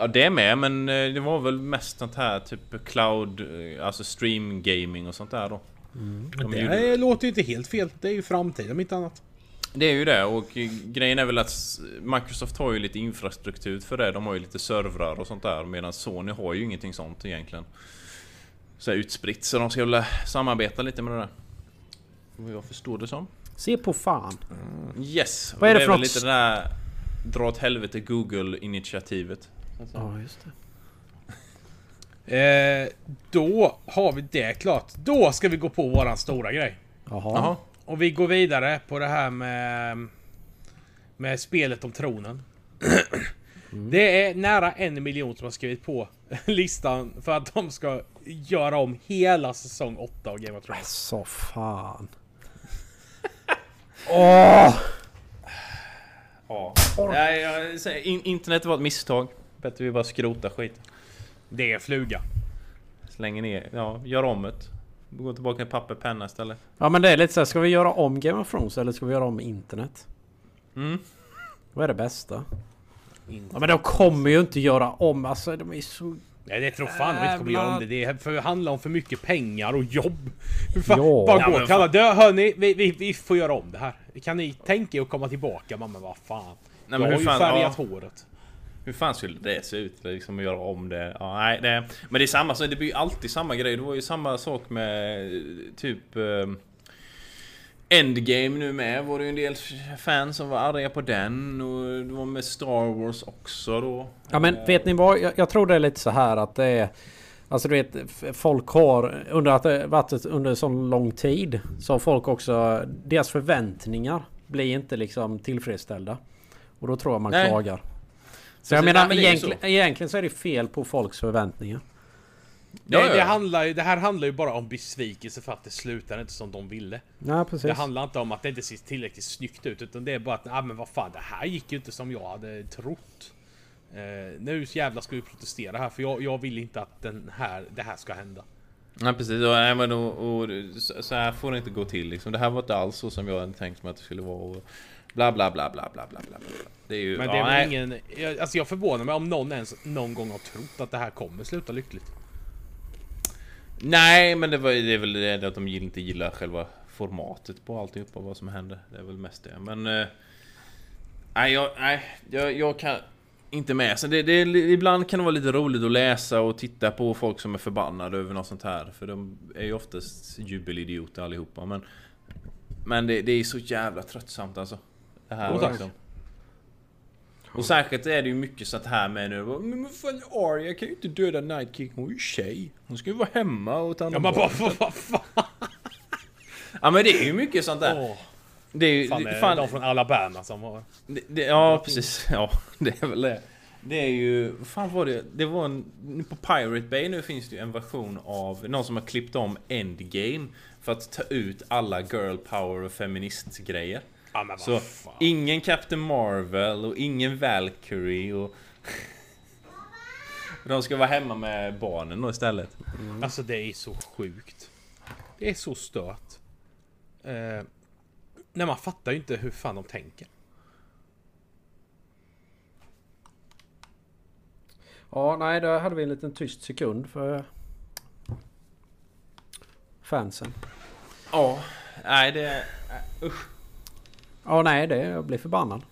Ja det med men eh, det var väl mest sånt här typ cloud, eh, alltså stream gaming och sånt där då. De det gjorde- låter ju inte helt fel. Det är ju framtiden om inte annat. Det är ju det och eh, grejen är väl att Microsoft har ju lite infrastruktur för det. De har ju lite servrar och sånt där medan Sony har ju ingenting sånt egentligen. Så här utspritt så de ska väl samarbeta lite med det där. Vad jag förstår det som. Se på fan. Yes! Vad är och det för väl något? lite det där dra åt helvete Google-initiativet. Ja, just det. Eh, då har vi det klart. Då ska vi gå på våran stora grej. Jaha. Jaha. Och vi går vidare på det här med... Med spelet om tronen. Det är nära en miljon som har skrivit på listan för att de ska göra om hela säsong 8 av Game of Thrones. Så fan. Åh! Ja. Nej, jag säger, in, internet var ett misstag. Bättre vi bara skrota skit. Det är fluga. Slänger ner, ja, gör om det. Gå tillbaka till papper penna istället. Ja men det är lite så här, ska vi göra om Game of Thrones eller ska vi göra om internet? Mm. Vad är det bästa? Ja men de kommer ju inte göra om, alltså de är så... Nej det tror fan de inte kommer göra om det. Det för- handlar om för mycket pengar och jobb. Fan, Ja. bara gå och kalla. Hörni, vi, vi, vi får göra om det här. Kan ni tänka er att komma tillbaka? Men vad fan. Nej, jag men har hur ju fan- färgat ja. håret. Hur fan skulle det se ut? Liksom att göra om det? Ja, nej, det men det är samma, så det blir ju alltid samma grej. Det var ju samma sak med eh, typ... Eh, Endgame nu med var det ju en del fans som var arga på den och det var med Star Wars också då. Ja men vet ni vad? Jag, jag tror det är lite så här att det är... Alltså du vet, folk har under att det varit under så lång tid så har folk också... Deras förväntningar blir inte liksom tillfredsställda. Och då tror jag man Nej. klagar. Så Så jag menar nej, är ju egentligen, egentligen så är det fel på folks förväntningar. Ja. det, handlar, det här handlar ju bara om besvikelse för att det slutar inte som de ville. Ja precis. Det handlar inte om att det inte ser tillräckligt snyggt ut utan det är bara att ah, men vad fan det här gick ju inte som jag hade trott. Eh, nu jävlar ska vi protestera här för jag, jag vill inte att den här, det här ska hända. Nej precis, och, nej, men, och, och, så så här får det inte gå till liksom. Det här var inte alls så som jag hade tänkt mig att det skulle vara. Och bla bla bla bla bla bla bla. Det är ju... Men ja, det är nej. väl ingen... Jag, alltså jag förvånar mig om någon ens någon gång har trott att det här kommer sluta lyckligt. Nej, men det, var, det är väl det att de inte gillar själva formatet på alltihopa vad som händer. Det är väl mest det. Men... eh, nej, jag, nej jag, jag kan inte med. Så det, det, ibland kan det vara lite roligt att läsa och titta på folk som är förbannade över något sånt här. För de är ju oftast jubelidioter allihopa. Men, men det, det är så jävla tröttsamt alltså. Det här tack. liksom. Och särskilt är det ju mycket sånt här med nu. Men vad fan Arya kan ju inte döda Night King. Hon är ju tjej. Hon ska ju vara hemma och ta hand Ja om men bara vad fan? Ja men det är ju mycket sånt där. Åh, Det är ju... fan, det- fan, de från Alabama som har... det, det, ja precis. Ja det är väl det. Det är ju... Vad fan var det? Det var en... På Pirate Bay nu finns det ju en version av... Någon som har klippt om Endgame. För att ta ut alla girl power och feministgrejer. Ja men Så fan. ingen Captain Marvel och ingen Valkyrie och... De ska vara hemma med barnen då istället. Alltså det är så sjukt. Det är så stört. Eh, nej man fattar ju inte hur fan de tänker. Ja nej, då hade vi en liten tyst sekund för fansen. Ja, nej det... Usch. Ja nej, det jag blir förbannad.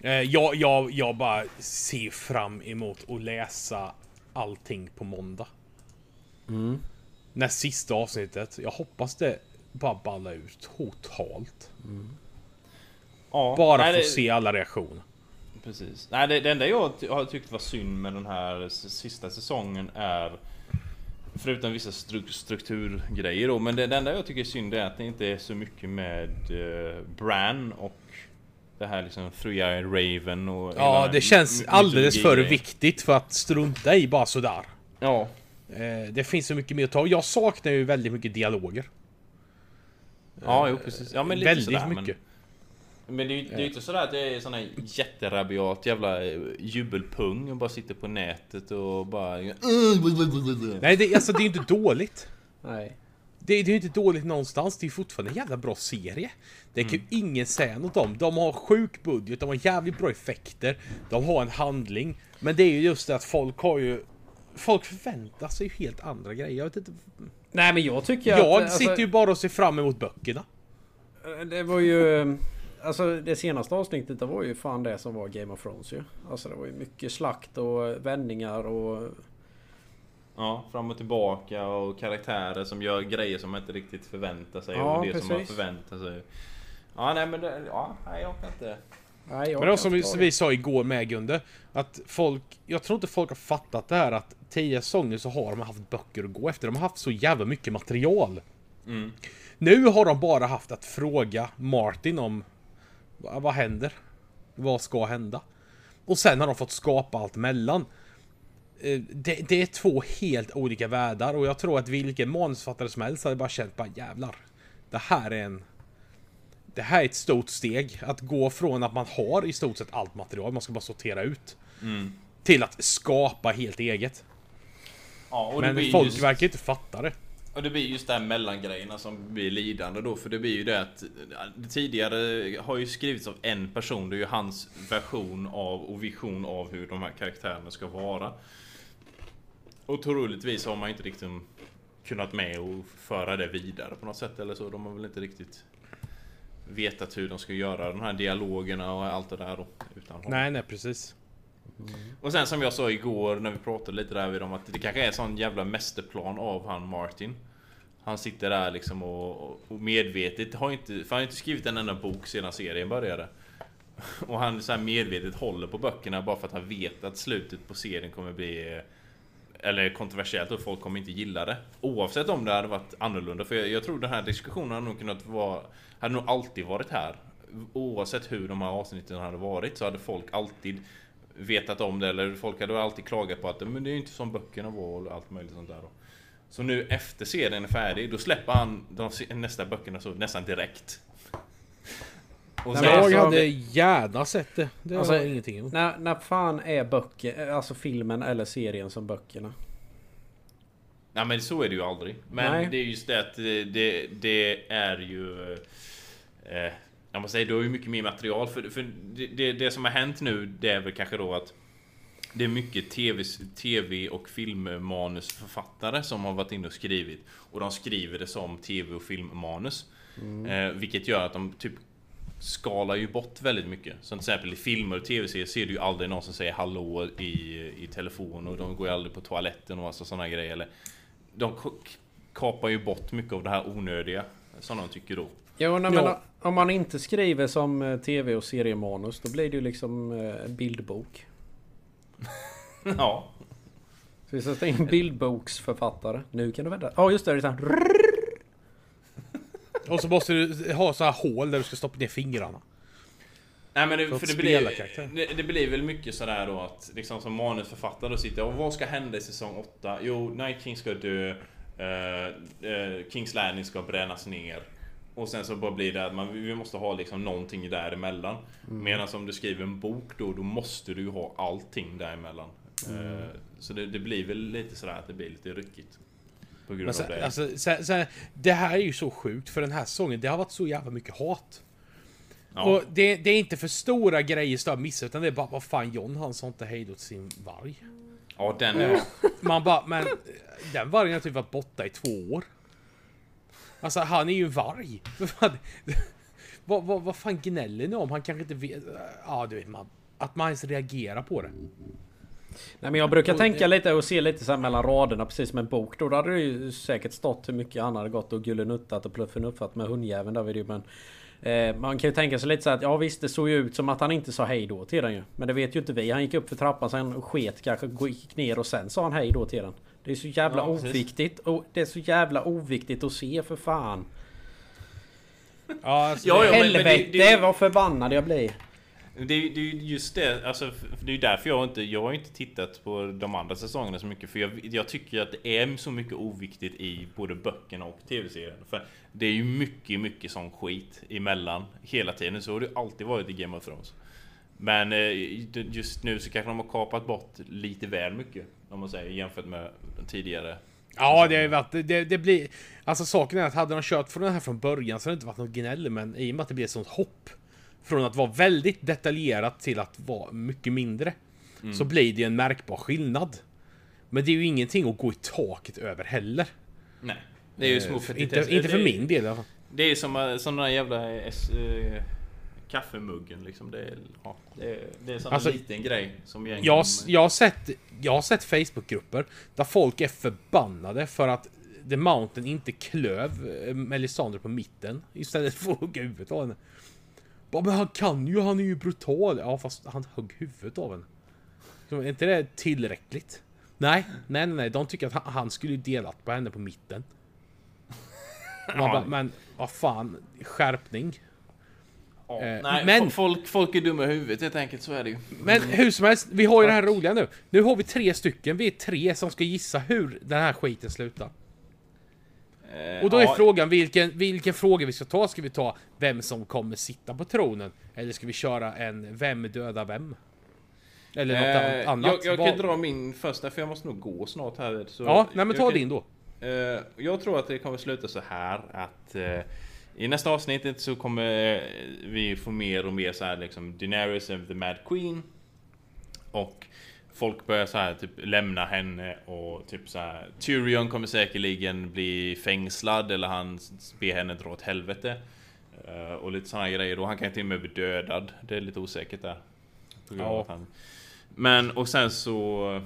Eh, jag, jag, jag bara ser fram emot att läsa allting på måndag. När sista avsnittet. Jag hoppas det bara ballar ut totalt. Ja, Bara nej, få det- se alla reaktioner. Precis. Nej, det, det enda jag har tyckt var synd med den här sista säsongen är Förutom vissa stru strukturgrejer då, men det, det enda jag tycker är synd är att det inte är så mycket med uh, Bran och det här liksom Three Eyed Raven och Ja, det känns alldeles för viktigt för att strunta i bara sådär. Ja. Eh, det finns så mycket mer att ta. Jag saknar ju väldigt mycket dialoger. Ja, jo precis. Ja, men lite väldigt sådär, mycket. Men, men det är ju det är ju inte sådär att jag är sån här jätterabiat jävla eh, jubelpung och bara sitter på nätet och bara... Nej, det, alltså det är ju inte dåligt. Nej. Det, det är ju inte dåligt någonstans. Det är fortfarande en jävla bra serie. Det kan ju ingen säga något om. De har sjuk budget, de har jävligt bra effekter. De har en handling. Men det är ju just det att folk har ju... Folk förväntar sig ju helt andra grejer. Jag vet inte. Nej men jag tycker Jag att... sitter ju bara och ser fram emot böckerna. alltså, Det var ju... Alltså det senaste avsnittet det var ju fan det som var Game of Thrones ju. Alltså det var ju mycket slakt och vändningar och... Ja, fram och tillbaka och karaktärer som gör grejer som man inte riktigt förväntar sig Ja, och det som man precis. förväntar sig. Ja, nej men det, ja, nej, jag kan inte... Nej, jag Men det var som vi, vi sa igår med Gunde. Att folk... Jag tror inte folk har fattat det här att 10 säsonger så har de haft böcker att gå efter. De har haft så jävla mycket material. Mm. Nu har de bara haft att fråga Martin om vad, händer? Vad ska hända? Och sen har de fått skapa allt mellan. Eh, Det, det är två helt olika världar och jag tror att vilken manusförfattare som helst hade bara känt bara jävlar. Det här är en... Det här är ett stort steg. Att gå från att man har i stort sett allt material, man ska bara sortera ut. Mm. Till att skapa helt eget. Ja, Men folk just, verkar inte fatta det. Och det blir just det här mellangrejerna som blir lidande då. För det blir ju det att tidigare har ju skrivits av en person. Det är ju hans version av och vision av hur de här karaktärerna ska vara. Och troligtvis har man inte riktigt kunnat med och föra det vidare på något sätt eller så. De har väl inte riktigt vetat hur de ska göra de här dialogerna och allt det där då. Utan. Nej, nej precis. Och sen som jag sa igår när vi pratade lite där vid dem att det kanske är en sån jävla mästerplan av han Martin. Han sitter där liksom och, och medvetet har inte, för han har inte skrivit en enda bok sedan serien började. Och han så här medvetet håller på böckerna bara för att han vet att slutet på serien kommer bli eller kontroversiellt och folk kommer inte gilla det. Oavsett om det hade varit annorlunda. För jag, jag tror den här diskussionen hade nog kunnat vara... Hade nog alltid varit här. Oavsett hur de här avsnitten hade varit så hade folk alltid vetat om det. Eller folk hade alltid klagat på att men det är inte som böckerna var och allt möjligt sånt där. Då. Så nu efter serien är färdig, då släpper han de nästa böckerna så nästan direkt. Och Nej, sen- Jag hade gärna sett det. Det Alltså, har ingenting emot. När, när fan är böcker, alltså filmen eller serien som böckerna? Nej men så är det ju aldrig. Men Nej. det är just det att det, det, det är ju... Eh, jag måste säga, du har ju mycket mer material. För, för det, det, det som har hänt nu, det är väl kanske då att det är mycket TV, TV och filmmanusförfattare som har varit inne och skrivit. Och de skriver det som TV och filmmanus. Eh, vilket gör att de typ skalar ju bort väldigt mycket. Som till exempel i filmer och tv-serier ser du ju aldrig någon som säger hallå i, i telefon och de går ju aldrig på toaletten och massa sådana grejer. Eller, de kapar ju bort mycket av det här onödiga som de tycker då. Jo, nej, Ja. men om man inte skriver som eh, tv och seriemanus då blir det ju liksom eh, en bildbok. Ja, Så vi sätter in bildboksförfattare. Nu kan du vända. Ja just det, det är så här. Och så måste du ha så här hål där du ska stoppa ner fingrarna. Nej men det, För det, blir, det, det blir väl mycket sådär då att liksom som manusförfattare då sitter och vad ska hända i säsong 8? Jo, Night King ska dö. eh, eh, Kings Landing ska brännas ner. Och sen så bara blir det att man, vi måste ha liksom någonting däremellan. Mm. Medan om du skriver en bok då, då måste du ju ha allting däremellan. Mm. Eh, så det, det blir väl lite sådär att det blir lite ryckigt. På grund så, av det. alltså, så, så, det här är ju så sjukt för den här säsongen. Det har varit så jävla mycket hat. ja. Och det, det är inte för stora grejer som jag missar utan det är bara vad fan John han sa inte hej då till sin varg. ja, den är... Man bara, men den vargen har typ varit borta i två år. Alltså han är ju en varg. Vad fan- vad, vad, fan gnäller ni om? Han kanske inte vet... Ja, du vet man. Att man ens reagerar på det. Nej men jag brukar tänka lite och se lite så här mellan raderna precis som en bok. Då hade det ju säkert stått hur mycket han hade gått och gullenuttat och pluffinuffat med hundjäveln där vid det, men eh, Man kan ju tänka sig lite så att ja visst det såg ju ut som att han inte sa hej då till den ju. Men det vet ju inte vi. Han gick upp för trappan sen sket kanske gick ner och sen sa han hej då till den. Det är så jävla Ja, oviktigt. Och det är så jävla oviktigt att se för fan. Ja, alltså, Ja, det- ja, men- men det- Helvete det- vad förbannad jag blir. Det, är- det är ju just det, alltså, det är därför jag inte, jag har inte tittat på de andra säsongerna så mycket. För jag, jag tycker att det är så mycket oviktigt i både böckerna och tv-serien. För det är ju mycket, mycket sån skit emellan hela tiden. Så har det alltid varit i Game of Thrones. Men eh, just nu så kanske de har kapat bort lite väl mycket. Om man säger jämfört med tidigare. Ja, det har ju varit... Det, det blir... Alltså saken är att hade de kört från den här från början så hade det inte varit något gnäll, men i och med att det blir ett sånt hopp från att vara väldigt detaljerat till att vara mycket mindre så blir det en märkbar skillnad. Men det är ju ingenting att gå i taket över heller. Nej. Det är ju små Eh, inte, inte för min del i alla fall. Det är som, eh, som den där jävla S, eh, kaffemuggen liksom. Det är, ja, det är, det är en Alltså, liten grej som egentligen... Jag, jag, har sett, jag har sett Facebookgrupper där folk är förbannade för att The Mountain inte klöv eh, Melisandre på mitten istället för att hugga huvudet av henne. Bara, men han kan ju, han är ju brutal. Ja, fast han högg huvudet av henne. Så är inte det tillräckligt? Nej, nej, nej, nej. De tycker att han, han skulle ju delat på henne på mitten. Man bara, men vad fan, skärpning. Ja, eh, nej, men- folk, folk är dumma i huvudet helt enkelt, så är det ju. Men hur som helst, vi har ju det här roliga nu. Nu har vi tre stycken, vi är tre som ska gissa hur den här skiten slutar. Eh, Och då är ja, frågan vilken, vilken fråga vi ska ta. Ska vi ta vem som kommer sitta på tronen? Eller ska vi köra en vem dödar vem? Eller något Eh, annat. jag, jag kan dra min första, för jag måste nog gå snart här. Så Ja, nej men ta kan- din då. Eh, jag tror att det kommer sluta så här att eh, i nästa avsnittet så kommer vi få mer och mer så här liksom Daenerys of the Mad Queen. Och folk börjar så här typ lämna henne och typ så här Tyrion kommer säkerligen bli fängslad eller han ber henne dra åt helvete. Eh, och lite sådana grejer och han kan till och med bli dödad. Det är lite osäkert där. På grund Ja. att han... Men och sen så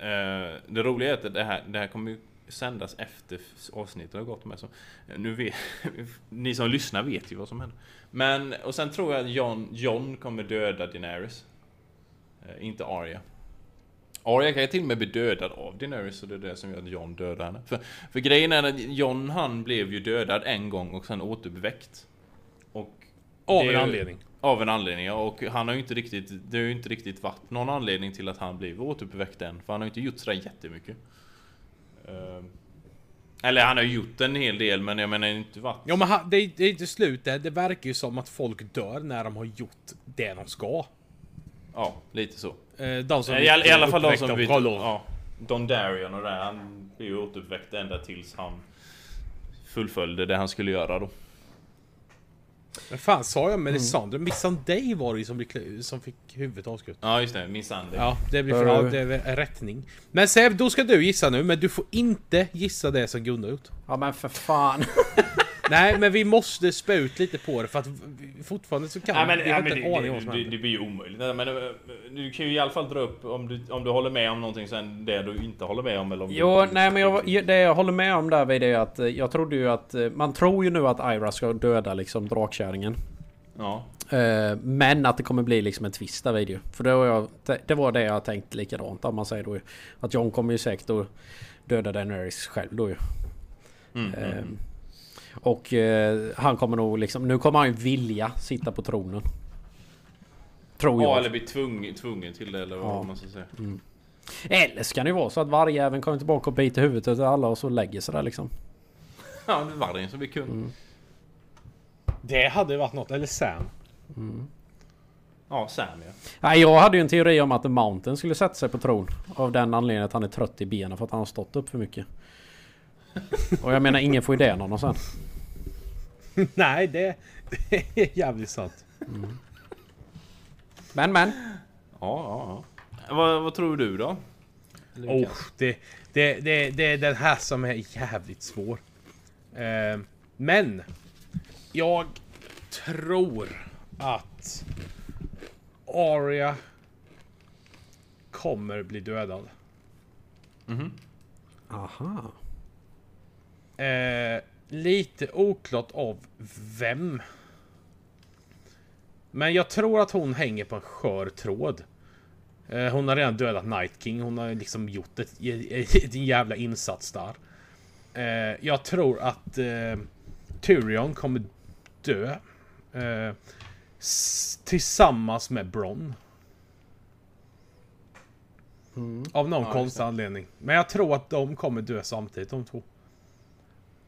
Eh, det roliga är att det här, det här kommer ju sändas efter avsnittet har gått med så nu vet, Ni som lyssnar vet ju vad som händer. Men, och sen tror jag att John, John kommer döda Daenerys. Eh, Inte Arya. Arya kan ju till och med bli dödad av Daenerys så det är det som gör att John dödar henne. För, för grejen är att John han blev ju dödad en gång och sen återuppväckt. Och Av en anledning. av en anledning ja, och han har ju inte riktigt Det har ju inte riktigt varit någon anledning till att han blivit återuppväckt än För han har ju inte gjort sådär jättemycket Eller han har gjort en hel del men jag menar inte varit Ja men han, det, det är till slut. Det, det verkar ju som att folk dör när de har gjort det de ska. Ja, lite så. Eh, De som I, all, I alla fall de som Olof. ja, Don Darion och det Han blir ju återuppväckt ända tills han Fullföljde det han skulle göra då Men fan sa jag Mm. Melisandre? Missandei var det ju som, blev som fick huvudet avskuret. Ja just det, min Sandy Ja, det blir för, du- det är rättning. Men Seb, då ska du gissa nu, men du får inte gissa det som Gunnar gjort. Ja men för fan. Nej, men vi måste spä ut lite på det för att fortfarande så kan Nej, men, vi nej, har inte det, en aning om det, det, blir ju omöjligt. Nej, Men, eh, du kan ju i alla fall dra upp om du, om du håller med om någonting sen det du inte håller med om eller om Jo, du, nej men jag, det jag håller med om där vid det är att eh, jag trodde ju att... eh, Man tror ju nu att Ira ska döda liksom drakkärringen. Ja. Men att det kommer bli liksom en twist där vid ju. För det var, jag, det var det jag tänkt likadant om man säger då ju. Att John kommer ju säkert att döda Daenerys själv då ju. Mm, mm. Och eh, han kommer nog liksom... Nu kommer han ju vilja sitta på tronen. Tror Ja, jag. eller bli tvungen, tvungen till det eller vad Ja. man ska säga. Eller ska det ju vara så att varje även kommer tillbaka och biter huvudet av alla och så lägger sig där liksom. Ja, det är vargen som blir kung. Mm. Det hade varit något, eller Sam. Ja, Sam ja. Nej, jag hade ju en teori om att The Mountain skulle sätta sig på tron. Av den anledningen att han är trött i benen för att han har stått upp för mycket. Och jag menar, ingen får idén om honom sen. Nej, det, det är jävligt sant. Men men. Ja, ja, ja. Vad, vad tror du då? Oh, det, det, det, det är den här som är jävligt svår. Eh, men jag tror att Arya kommer bli dödad. Mhm. Aha. Eh, lite oklart av vem. Men jag tror att hon hänger på en skör tråd. Eh, hon har redan dödat Night King. Hon har liksom gjort ett, ett, jävla insats där. Eh, jag tror att eh, Tyrion kommer dö. Tillsammans med Bronn. Av någon Ja, konstig anledning. Men jag tror att de kommer dö samtidigt de två.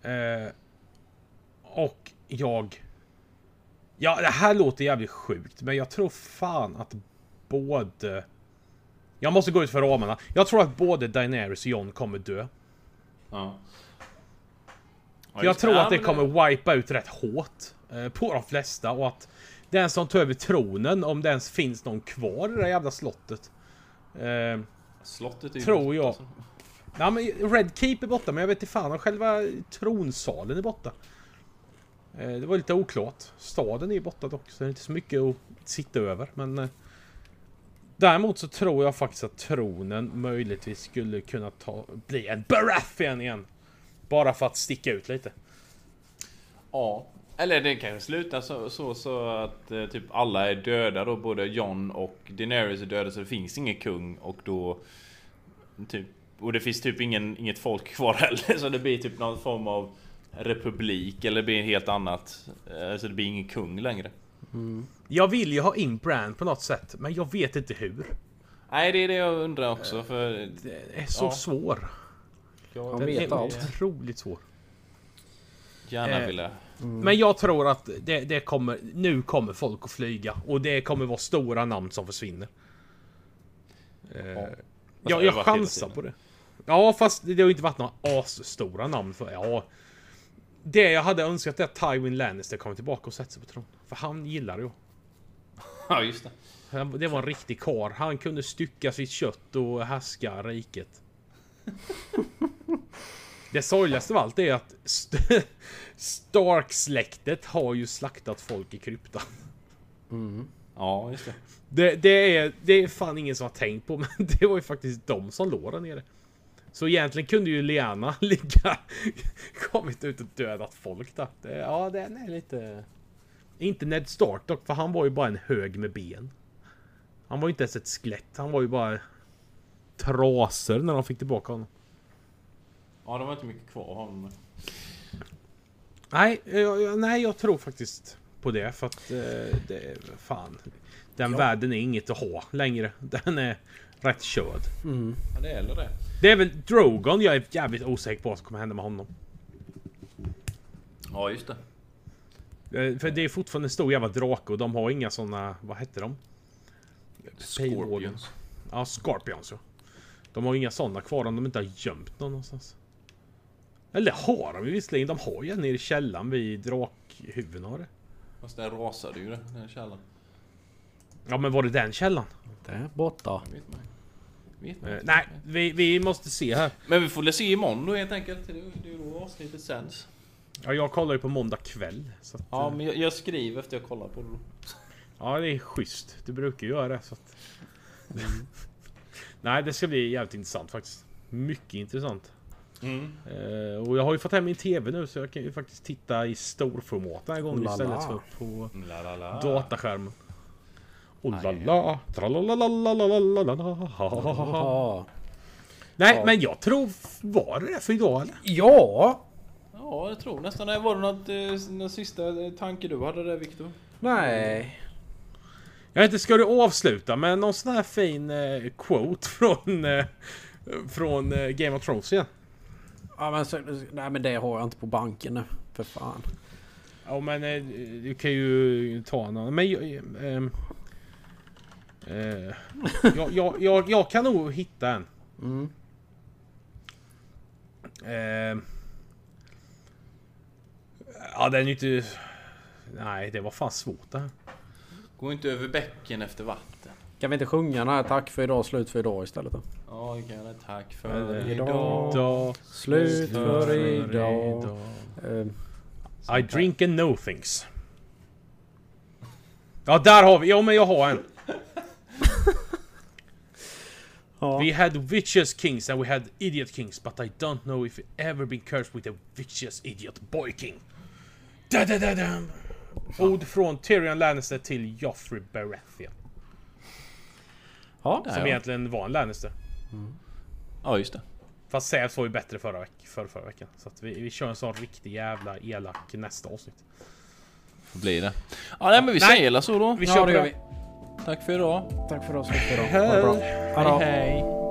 Eh, och jag... Ja, det här låter jävligt sjukt, men jag tror fan att både... Jag måste gå ut för ramarna. Jag tror att både Daenerys och Jon kommer dö. Ja. Ja, jag tror att det kommer wipa ut rätt hårt eh, på de flesta och att den som tar över tronen, om det ens finns någon kvar i det där jävla slottet. Eh, Slottet är ju Tror jag. alltså. Ja men Red Keep är borta men jag vet inte fan om själva tronsalen är borta. Eh, det var lite oklart. Staden är ju borta dock så det är inte så mycket att sitta över men... Eh, däremot så tror jag faktiskt att tronen möjligtvis skulle kunna ta, bli en Baratheon igen. Bara för att sticka ut lite. Ja. Eller det kan ju sluta så, så, så att eh, typ alla är döda då. Både John och Daenerys är döda så det finns ingen kung och då... Typ, och det finns typ ingen, inget folk kvar heller så det blir typ någon form av republik eller det blir helt annat. Eh, Så det blir ingen kung längre. Jag vill ju ha in Brand på något sätt men jag vet inte hur. Nej det är det jag undrar också för... Det är så Ja. svår. Jag Den vet är allt. otroligt svår. gärna Eh, vilja... Men jag tror att det, det kommer, nu kommer folk att flyga och det kommer vara stora namn som försvinner. Eh, ja, jag hela chansar på det. Ja, fast det har ju inte varit några asstora namn för... Ja. Det jag hade önskat är att Tywin Lannister kommer tillbaka och sätter sig på tronen. För han gillar ju. Ja, just det. Det var en riktig kar. Han kunde stycka sitt kött och härska riket. Det sorgligaste av allt är att St- Stark-släktet har ju slaktat folk i kryptan. Ja, just det. Det, det, är, det är fan ingen som har tänkt på, men det var ju faktiskt de som låg där nere. Så egentligen kunde ju Liana ligga... kommit ut och dödat folk där. Det, ja, den är lite... Inte Ned Stark dock, för han var ju bara en hög med ben. Han var ju inte ens ett skelett, han var ju bara... Trasor när de fick tillbaka honom. Ja, det var inte mycket kvar av honom. Nej, jag, nej, jag tror faktiskt på det för att eh, det... Fan. Den världen är inget att ha längre. Den är rätt körd. Ja, det är eller det. Det är väl Drogon jag är jävligt osäker på vad som kommer hända med honom. Ja, just det. Eh, För det är fortfarande en stor jävla drake och de har inga såna, vad hette de? Scorpions. Ja, Scorpions ja. De har inga såna kvar om de inte har gömt någon någonstans. Eller har de ju visserligen. De har ju en nere i källaren vid drakhuvudena har det. Fast den rasade ju det, den källan. Ja men var det den källan? Det är borta. Vet man. Vet man Eh, inte. nej, vi, vi måste se här. Men vi får väl se imorgon då helt enkelt. Det är det är ju då avsnittet sänds. Ja, jag kollar ju på måndag kväll. Så att, Ja, eh, men jag, jag skriver efter jag kollar på det ja, det är schysst. Du brukar ju göra det. Så att... nej, det ska bli jävligt intressant faktiskt. Mycket intressant. Mm. Eh, och jag har ju fått hem min TV nu så jag kan ju faktiskt titta i storformat den här gången Lala. istället för på La, la, la. dataskärmen. Oh la la, tralalalalalalala, Ja. Nej, men jag tror... Var det det för idag eller? ja. Ja, jag tror nästan det. Var det något, någon sista tanke du hade där Viktor? Nej. Jag vet inte, ska du avsluta med någon sån här fin eh, quote från... Eh, från eh, Game of Thrones igen? Ja, men så, nej men det har jag inte på banken nu. För fan. Ja men du kan ju ta någon. Men eh, jag, jag, jag, jag kan nog hitta en. Mm. Ehm. ja den är ju inte... Nej det var fan svårt det här. Gå inte över bäcken efter vatten. Kan vi inte sjunga den här Tack för idag, slut för idag istället då? Ja, det. Tack för Eh, idag. Dag, Slut för idag. Eh, I drink and know things. Ja där har vi, ja men jag har en. Ja. We had vicious kings and we had idiot kings, but I don't know if it ever been cursed with a vicious idiot boy king. Da, da, da, da. Ord från Tyrion Lannister till Joffrey Baratheon. ja. Som egentligen var en Lannister. Ja, just det. Fast Sävs var ju bättre förra, veck förra, förra veckan. Så att vi, vi kör en sån riktig jävla elak nästa avsnitt. Får bli det. Ja, nej, men vi Nej. säger så då. Vi Ja, kör det gör det. vi. Tack för idag. Tack för oss. Slut för idag. Ha det bra. Hej hej!